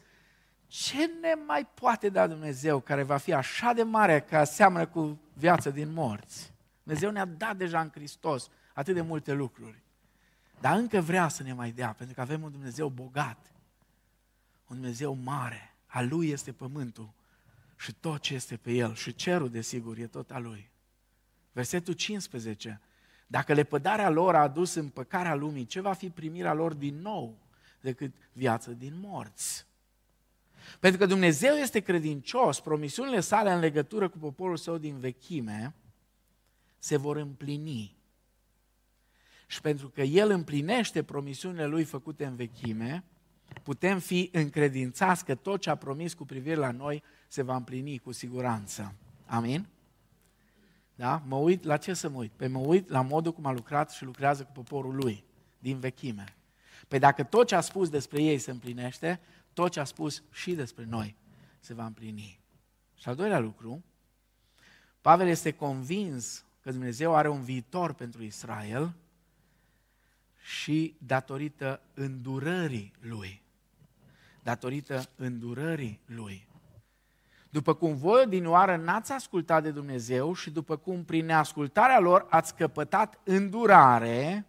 ce ne mai poate da Dumnezeu care va fi așa de mare ca seamănă cu viața din morți? Dumnezeu ne-a dat deja în Hristos atât de multe lucruri. Dar încă vrea să ne mai dea, pentru că avem un Dumnezeu bogat, un Dumnezeu mare. A Lui este pământul și tot ce este pe El. Și cerul, desigur, e tot a Lui. Versetul 15. Dacă lepădarea lor a adus împăcarea lumii, ce va fi primirea lor din nou decât viață din morți? Pentru că Dumnezeu este credincios, promisiunile sale în legătură cu poporul său din vechime se vor împlini. Și pentru că El împlinește promisiunile Lui făcute în vechime, putem fi încredințați că tot ce a promis cu privire la noi se va împlini cu siguranță. Amin? Da? Mă uit, la ce să mă uit? Pe mă uit la modul cum a lucrat și lucrează cu poporul lui, din vechime. Pe dacă tot ce a spus despre ei se împlinește, tot ce a spus și despre noi se va împlini. Și al doilea lucru, Pavel este convins că Dumnezeu are un viitor pentru Israel și datorită îndurării lui. Datorită îndurării lui. După cum voi din oară n-ați ascultat de Dumnezeu și după cum prin neascultarea lor ați căpătat îndurare,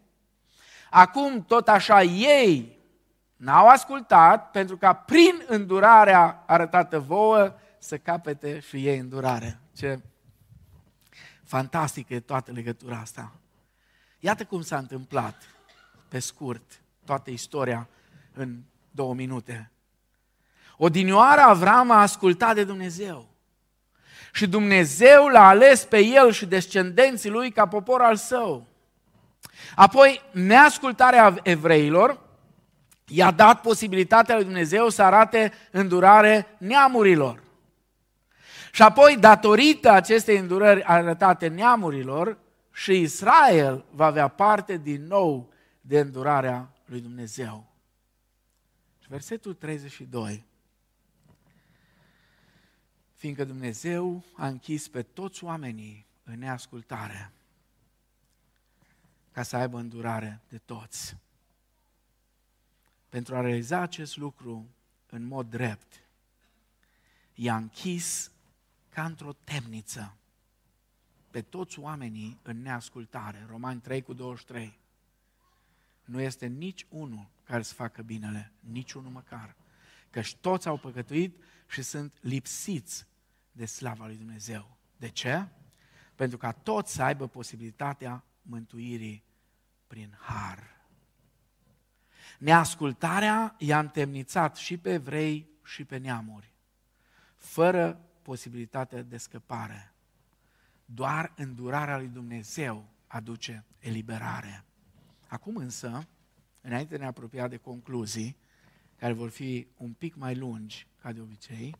acum tot așa ei N-au ascultat pentru ca prin îndurarea arătată vouă să capete și ei îndurare. Ce fantastică e toată legătura asta. Iată cum s-a întâmplat, pe scurt, toată istoria în două minute. Odinioară Avram a ascultat de Dumnezeu. Și Dumnezeu l-a ales pe el și descendenții lui ca popor al său. Apoi, neascultarea evreilor i-a dat posibilitatea lui Dumnezeu să arate îndurare neamurilor. Și apoi, datorită acestei îndurări arătate neamurilor, și Israel va avea parte din nou de îndurarea lui Dumnezeu. Și versetul 32. Fiindcă Dumnezeu a închis pe toți oamenii în neascultare, ca să aibă îndurare de toți. Pentru a realiza acest lucru în mod drept, i-a închis ca într-o temniță pe toți oamenii în neascultare. Romani 3 cu 23. Nu este nici unul care să facă binele, nici unul măcar. Căci toți au păcătuit și sunt lipsiți de slava lui Dumnezeu. De ce? Pentru ca toți să aibă posibilitatea mântuirii prin har. Neascultarea i-a întemnițat și pe evrei și pe neamuri, fără posibilitatea de scăpare. Doar îndurarea lui Dumnezeu aduce eliberare. Acum însă, înainte de ne apropia de concluzii, care vor fi un pic mai lungi, ca de obicei,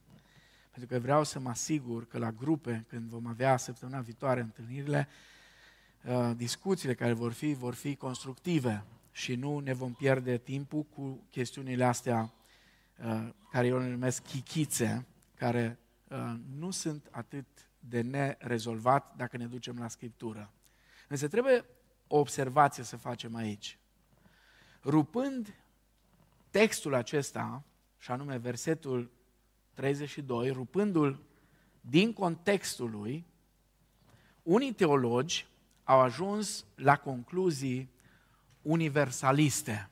pentru că vreau să mă asigur că la grupe, când vom avea săptămâna viitoare întâlnirile, uh, discuțiile care vor fi, vor fi constructive și nu ne vom pierde timpul cu chestiunile astea uh, care eu le numesc chichițe, care uh, nu sunt atât de nerezolvat dacă ne ducem la Scriptură. Însă trebuie o observație să facem aici. Rupând textul acesta, și anume versetul 32, rupându-l din contextul lui, unii teologi au ajuns la concluzii universaliste.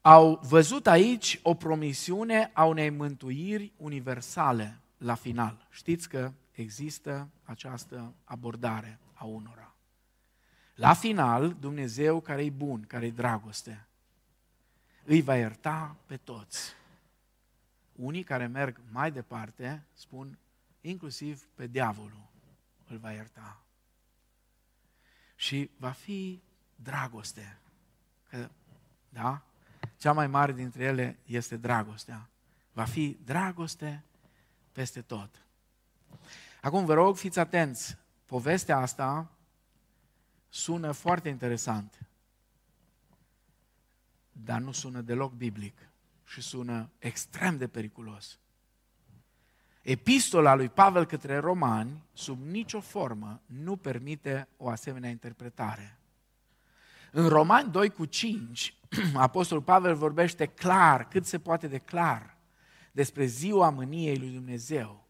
Au văzut aici o promisiune a unei mântuiri universale la final. Știți că există această abordare a unora. La final, Dumnezeu care e bun, care e dragoste, îi va ierta pe toți. Unii care merg mai departe spun inclusiv pe diavolul îl va ierta. Și va fi dragoste. Că, da? Cea mai mare dintre ele este dragostea. Va fi dragoste peste tot. Acum vă rog, fiți atenți. Povestea asta sună foarte interesant, dar nu sună deloc biblic și sună extrem de periculos. Epistola lui Pavel către romani, sub nicio formă, nu permite o asemenea interpretare. În Romani 2 cu 5, Apostolul Pavel vorbește clar, cât se poate de clar, despre ziua mâniei lui Dumnezeu.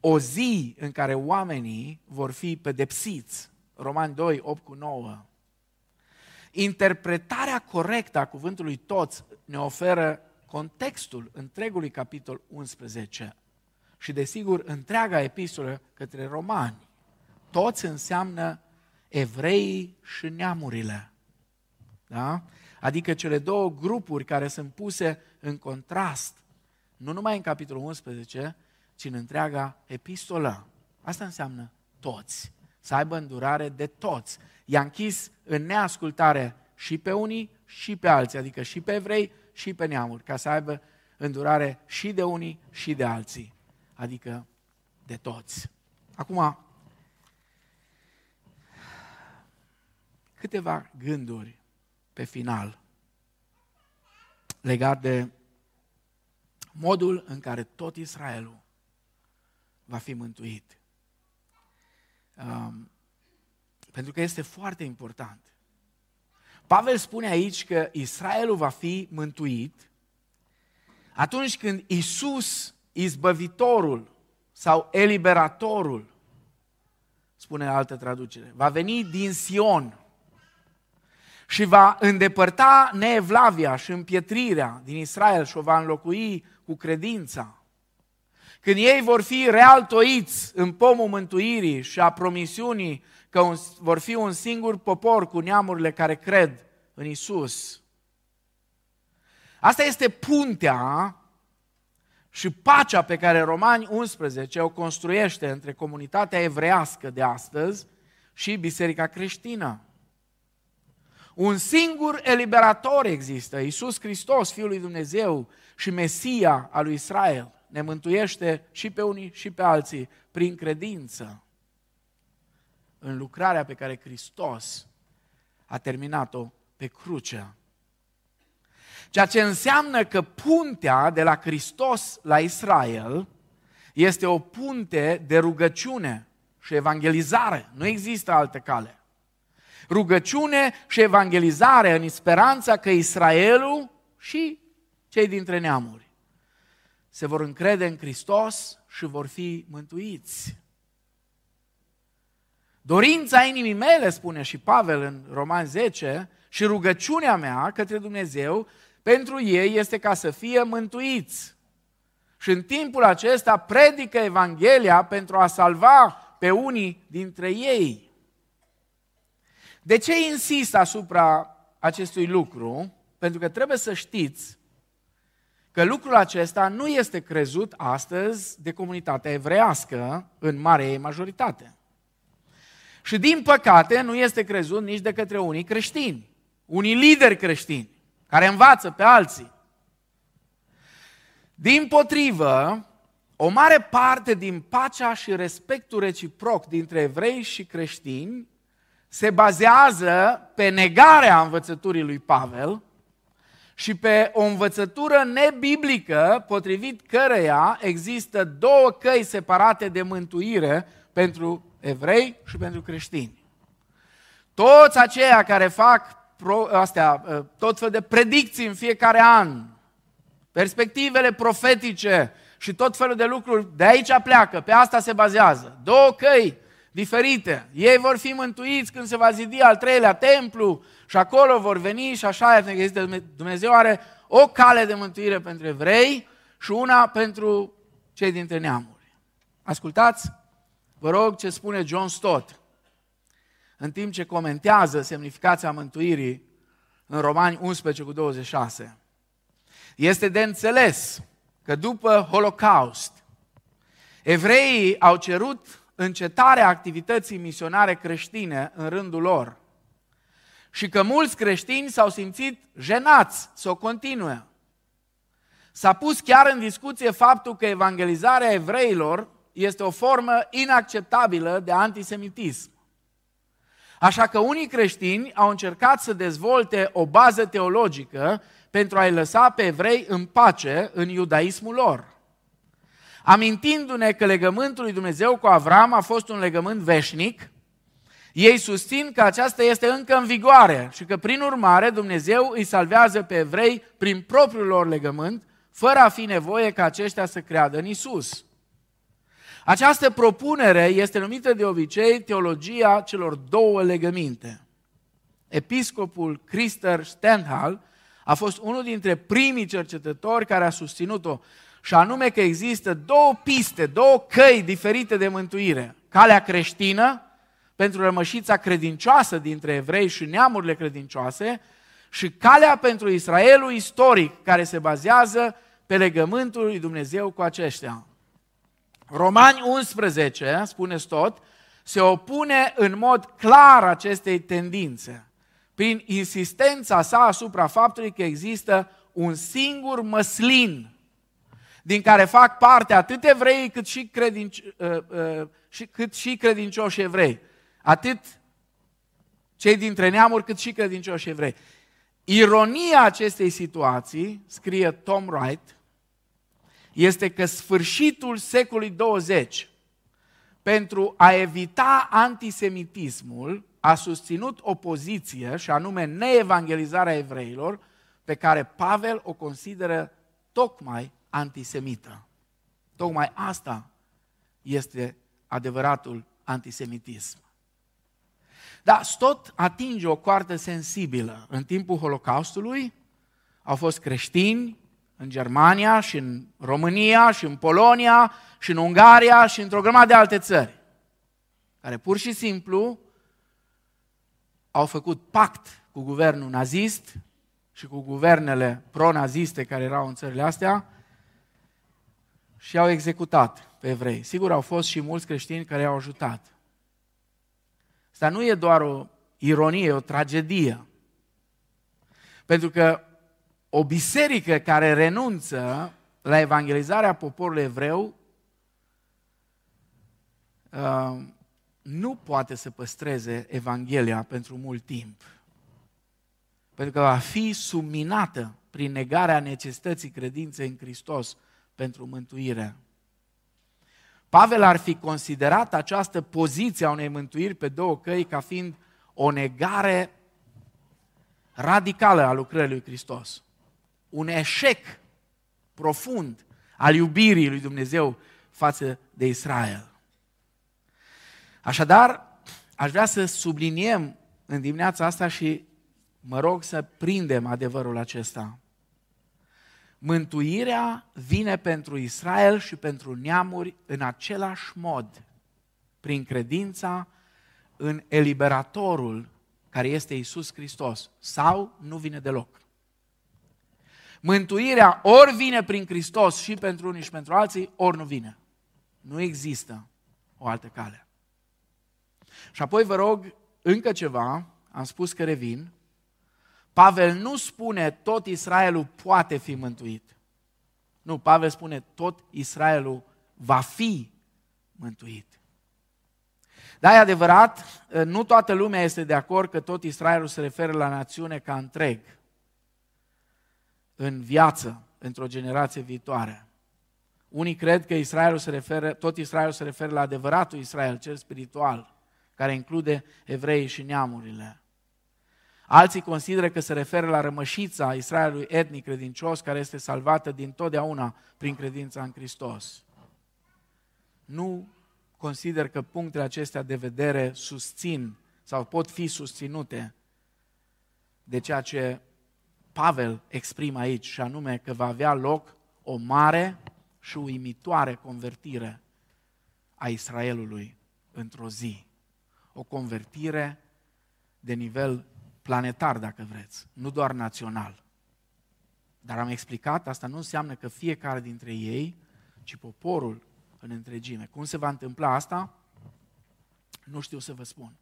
O zi în care oamenii vor fi pedepsiți. Romani 2, 8 cu 9. Interpretarea corectă a cuvântului toți ne oferă contextul întregului capitol 11 și, desigur, întreaga epistolă către romani. Toți înseamnă evreii și neamurile. Da? Adică cele două grupuri care sunt puse în contrast, nu numai în capitolul 11, ci în întreaga epistolă. Asta înseamnă toți. Să aibă îndurare de toți. I-a închis în neascultare și pe unii și pe alții, adică și pe evrei și pe neamuri, ca să aibă îndurare și de unii și de alții, adică de toți. Acum, câteva gânduri pe final legat de modul în care tot Israelul va fi mântuit. Um, pentru că este foarte important. Pavel spune aici că Israelul va fi mântuit atunci când Isus, izbăvitorul sau eliberatorul, spune în altă traducere, va veni din Sion și va îndepărta neevlavia și împietrirea din Israel și o va înlocui cu credința. Când ei vor fi realtoiți în pomul mântuirii și a promisiunii că un, vor fi un singur popor cu neamurile care cred în Isus. Asta este puntea și pacea pe care Romani 11 o construiește între comunitatea evrească de astăzi și biserica creștină. Un singur eliberator există, Isus Hristos, Fiul lui Dumnezeu și Mesia al lui Israel. Ne mântuiește și pe unii și pe alții prin credință. În lucrarea pe care Hristos a terminat-o pe cruce. Ceea ce înseamnă că puntea de la Hristos la Israel este o punte de rugăciune și evangelizare. Nu există altă cale. Rugăciune și evangelizare în speranța că Israelul și cei dintre neamuri se vor încrede în Hristos și vor fi mântuiți. Dorința inimii mele, spune și Pavel în Roman 10, și rugăciunea mea către Dumnezeu pentru ei este ca să fie mântuiți. Și în timpul acesta predică Evanghelia pentru a salva pe unii dintre ei. De ce insist asupra acestui lucru? Pentru că trebuie să știți că lucrul acesta nu este crezut astăzi de comunitatea evrească în marea ei majoritate. Și din păcate nu este crezut nici de către unii creștini, unii lideri creștini, care învață pe alții. Din potrivă, o mare parte din pacea și respectul reciproc dintre evrei și creștini se bazează pe negarea învățăturii lui Pavel și pe o învățătură nebiblică potrivit căreia există două căi separate de mântuire pentru evrei și pentru creștini. Toți aceia care fac pro, astea, ă, tot fel de predicții în fiecare an, perspectivele profetice și tot felul de lucruri, de aici pleacă, pe asta se bazează. Două căi diferite. Ei vor fi mântuiți când se va zidi al treilea templu și acolo vor veni și așa există Dumnezeu are o cale de mântuire pentru evrei și una pentru cei dintre neamuri. Ascultați, vă rog ce spune John Stott în timp ce comentează semnificația mântuirii în Romani 11 cu 26. Este de înțeles că după Holocaust, evreii au cerut încetarea activității misionare creștine în rândul lor și că mulți creștini s-au simțit jenați să o continue. S-a pus chiar în discuție faptul că evangelizarea evreilor este o formă inacceptabilă de antisemitism. Așa că unii creștini au încercat să dezvolte o bază teologică pentru a-i lăsa pe evrei în pace în iudaismul lor. Amintindu-ne că legământul lui Dumnezeu cu Avram a fost un legământ veșnic, ei susțin că aceasta este încă în vigoare și că prin urmare Dumnezeu îi salvează pe evrei prin propriul lor legământ, fără a fi nevoie ca aceștia să creadă în Isus. Această propunere este numită de obicei teologia celor două legăminte. Episcopul Christer Stendhal a fost unul dintre primii cercetători care a susținut-o, și anume că există două piste, două căi diferite de mântuire. Calea creștină, pentru rămășița credincioasă dintre evrei și neamurile credincioase, și calea pentru Israelul istoric, care se bazează pe legământul lui Dumnezeu cu aceștia. Romani 11, spuneți tot, se opune în mod clar acestei tendințe, prin insistența sa asupra faptului că există un singur măslin din care fac parte atât evrei cât și, credinci, uh, uh, cât și credincioși evrei. Atât cei dintre neamuri cât și credincioși evrei. Ironia acestei situații, scrie Tom Wright, este că sfârșitul secolului 20 pentru a evita antisemitismul a susținut o poziție și anume neevangelizarea evreilor pe care Pavel o consideră tocmai antisemită. Tocmai asta este adevăratul antisemitism. Dar tot atinge o coartă sensibilă. În timpul Holocaustului au fost creștini în Germania și în România și în Polonia și în Ungaria și într-o grămadă de alte țări, care pur și simplu au făcut pact cu guvernul nazist și cu guvernele pro-naziste care erau în țările astea și au executat pe evrei. Sigur, au fost și mulți creștini care i-au ajutat. Asta nu e doar o ironie, e o tragedie. Pentru că o biserică care renunță la evangelizarea poporului evreu uh, nu poate să păstreze Evanghelia pentru mult timp. Pentru că va fi subminată prin negarea necesității credinței în Hristos pentru mântuire. Pavel ar fi considerat această poziție a unei mântuiri pe două căi ca fiind o negare radicală a lucrării lui Hristos. Un eșec profund al iubirii lui Dumnezeu față de Israel. Așadar, aș vrea să subliniem în dimineața asta și mă rog să prindem adevărul acesta. Mântuirea vine pentru Israel și pentru neamuri în același mod, prin credința în eliberatorul care este Isus Hristos, sau nu vine deloc. Mântuirea ori vine prin Hristos și pentru unii și pentru alții, ori nu vine. Nu există o altă cale. Și apoi vă rog încă ceva, am spus că revin. Pavel nu spune tot Israelul poate fi mântuit. Nu, Pavel spune tot Israelul va fi mântuit. Da, e adevărat, nu toată lumea este de acord că tot Israelul se referă la națiune ca întreg în viață, într-o generație viitoare. Unii cred că Israelul se referă, tot Israelul se referă la adevăratul Israel, cel spiritual, care include evrei și neamurile. Alții consideră că se referă la rămășița Israelului etnic credincios care este salvată din totdeauna prin credința în Hristos. Nu consider că punctele acestea de vedere susțin sau pot fi susținute de ceea ce Pavel exprimă aici, și anume că va avea loc o mare și uimitoare convertire a Israelului într-o zi. O convertire de nivel planetar, dacă vreți, nu doar național. Dar am explicat, asta nu înseamnă că fiecare dintre ei, ci poporul în întregime. Cum se va întâmpla asta? Nu știu să vă spun.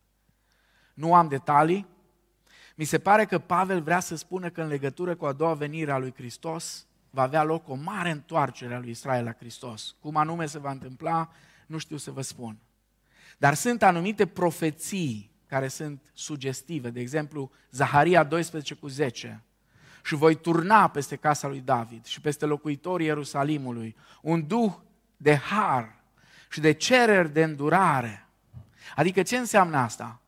Nu am detalii. Mi se pare că Pavel vrea să spună că în legătură cu a doua venire a lui Hristos va avea loc o mare întoarcere a lui Israel la Hristos. Cum anume se va întâmpla, nu știu să vă spun. Dar sunt anumite profeții care sunt sugestive. De exemplu, Zaharia 12 cu 10. Și voi turna peste casa lui David și peste locuitorii Ierusalimului un duh de har și de cereri de îndurare. Adică ce înseamnă asta?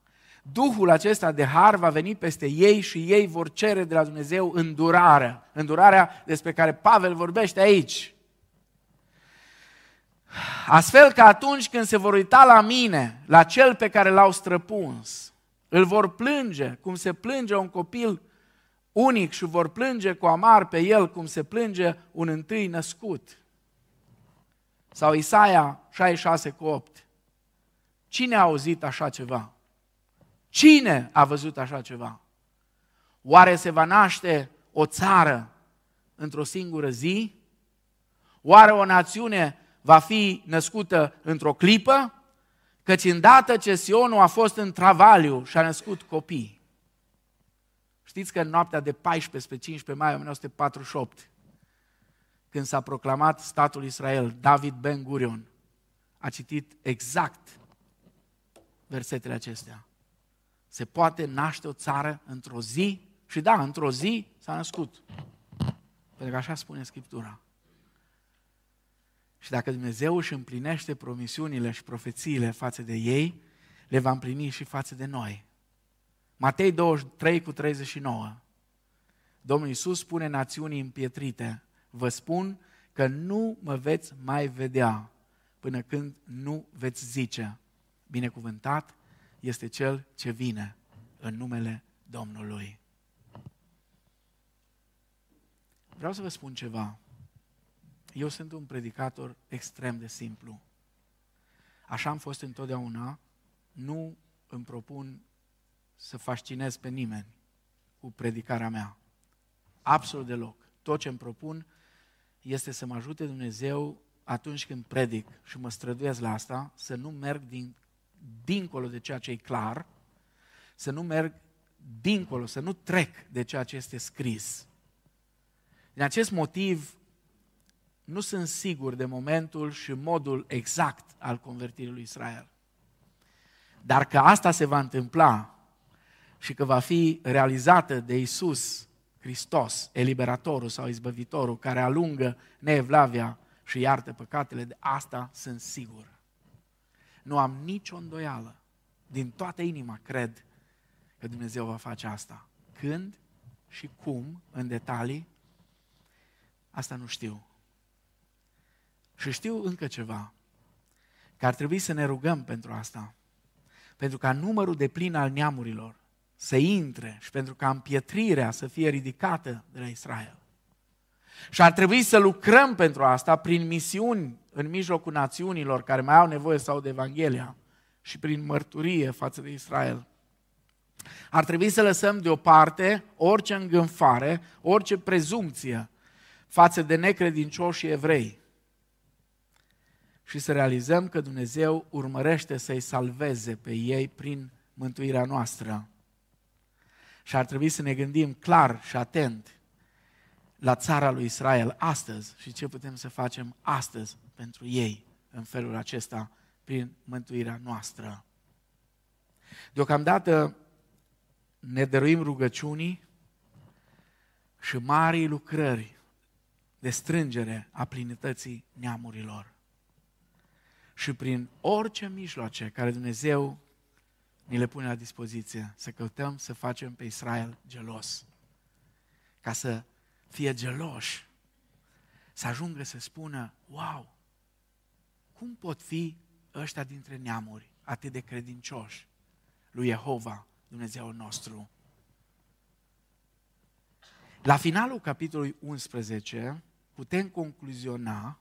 Duhul acesta de har va veni peste ei și ei vor cere de la Dumnezeu îndurarea. Îndurarea despre care Pavel vorbește aici. Astfel că atunci când se vor uita la mine, la cel pe care l-au străpuns, îl vor plânge cum se plânge un copil unic și vor plânge cu amar pe el cum se plânge un întâi născut. Sau Isaia 66 cu 8. Cine a auzit așa ceva? Cine a văzut așa ceva? Oare se va naște o țară într-o singură zi? Oare o națiune va fi născută într-o clipă? Căci îndată ce Sionul a fost în travaliu și a născut copii. Știți că în noaptea de 14 spre 15 mai 1948, când s-a proclamat statul Israel, David Ben Gurion a citit exact versetele acestea. Se poate naște o țară într-o zi și da, într-o zi s-a născut. Pentru că așa spune Scriptura. Și dacă Dumnezeu își împlinește promisiunile și profețiile față de ei, le va împlini și față de noi. Matei 23 cu 39. Domnul Iisus spune națiunii împietrite, vă spun că nu mă veți mai vedea până când nu veți zice, binecuvântat este Cel ce vine în numele Domnului. Vreau să vă spun ceva. Eu sunt un predicator extrem de simplu. Așa am fost întotdeauna. Nu îmi propun să fascinez pe nimeni cu predicarea mea. Absolut deloc. Tot ce îmi propun este să mă ajute Dumnezeu atunci când predic și mă străduiesc la asta, să nu merg din, dincolo de ceea ce e clar, să nu merg dincolo, să nu trec de ceea ce este scris. Din acest motiv, nu sunt sigur de momentul și modul exact al convertirii lui Israel. Dar că asta se va întâmpla și că va fi realizată de Isus Hristos, eliberatorul sau izbăvitorul, care alungă neevlavia și iartă păcatele, de asta sunt sigur. Nu am nicio îndoială. Din toată inima cred că Dumnezeu va face asta. Când și cum, în detalii, asta nu știu. Și știu încă ceva, că ar trebui să ne rugăm pentru asta. Pentru ca numărul de plin al neamurilor să intre și pentru ca împietrirea să fie ridicată de la Israel. Și ar trebui să lucrăm pentru asta prin misiuni în mijlocul națiunilor care mai au nevoie sau de Evanghelia și prin mărturie față de Israel. Ar trebui să lăsăm deoparte orice îngânfare, orice prezumție față de necredincioși evrei și să realizăm că Dumnezeu urmărește să-i salveze pe ei prin mântuirea noastră. Și ar trebui să ne gândim clar și atent la țara lui Israel astăzi și ce putem să facem astăzi pentru ei în felul acesta prin mântuirea noastră. Deocamdată ne dăruim rugăciunii și mari lucrări de strângere a plinătății neamurilor. Și prin orice mijloace care Dumnezeu ni le pune la dispoziție, să căutăm să facem pe Israel gelos. Ca să fie geloși, să ajungă să spună, wow, cum pot fi ăștia dintre neamuri atât de credincioși lui Jehova, Dumnezeul nostru? La finalul capitolului 11 putem concluziona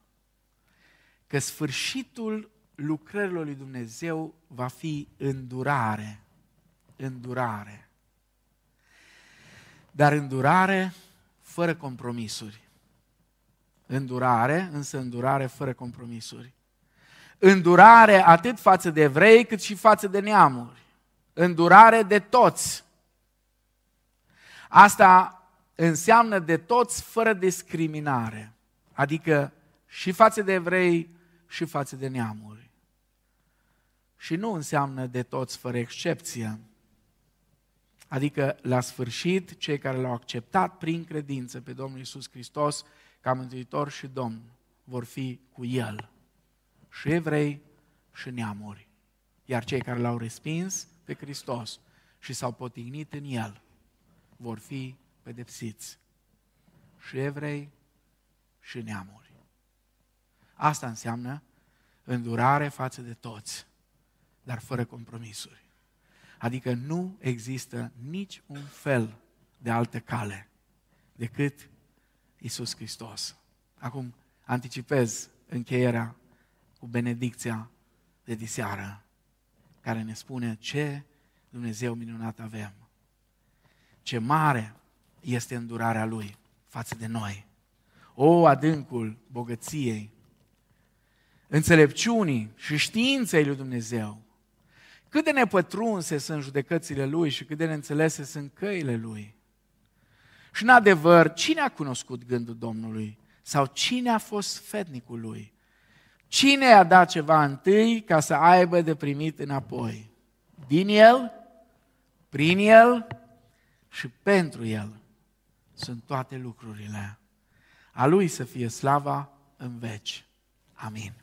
că sfârșitul lucrărilor lui Dumnezeu va fi îndurare. Îndurare. Dar îndurare fără compromisuri. Îndurare, însă îndurare fără compromisuri. Îndurare atât față de evrei cât și față de neamuri. Îndurare de toți. Asta înseamnă de toți fără discriminare. Adică și față de evrei și față de neamuri. Și nu înseamnă de toți fără excepție. Adică, la sfârșit, cei care l-au acceptat prin credință pe Domnul Isus Hristos ca Mântuitor și Domn vor fi cu El. Și evrei și neamuri. Iar cei care l-au respins pe Hristos și s-au potignit în El vor fi pedepsiți. Și evrei și neamuri. Asta înseamnă îndurare față de toți, dar fără compromisuri. Adică nu există nici un fel de altă cale decât Isus Hristos. Acum anticipez încheierea cu benedicția de diseară, care ne spune ce Dumnezeu minunat avem. Ce mare este îndurarea Lui față de noi. O, adâncul bogăției, înțelepciunii și științei lui Dumnezeu. Cât de nepătrunse sunt judecățile Lui și cât de neînțelese sunt căile Lui. Și în adevăr, cine a cunoscut gândul Domnului? Sau cine a fost fetnicul Lui? Cine i-a dat ceva întâi ca să aibă de primit înapoi? Din El, prin El și pentru El sunt toate lucrurile. A Lui să fie slava în veci. Amin.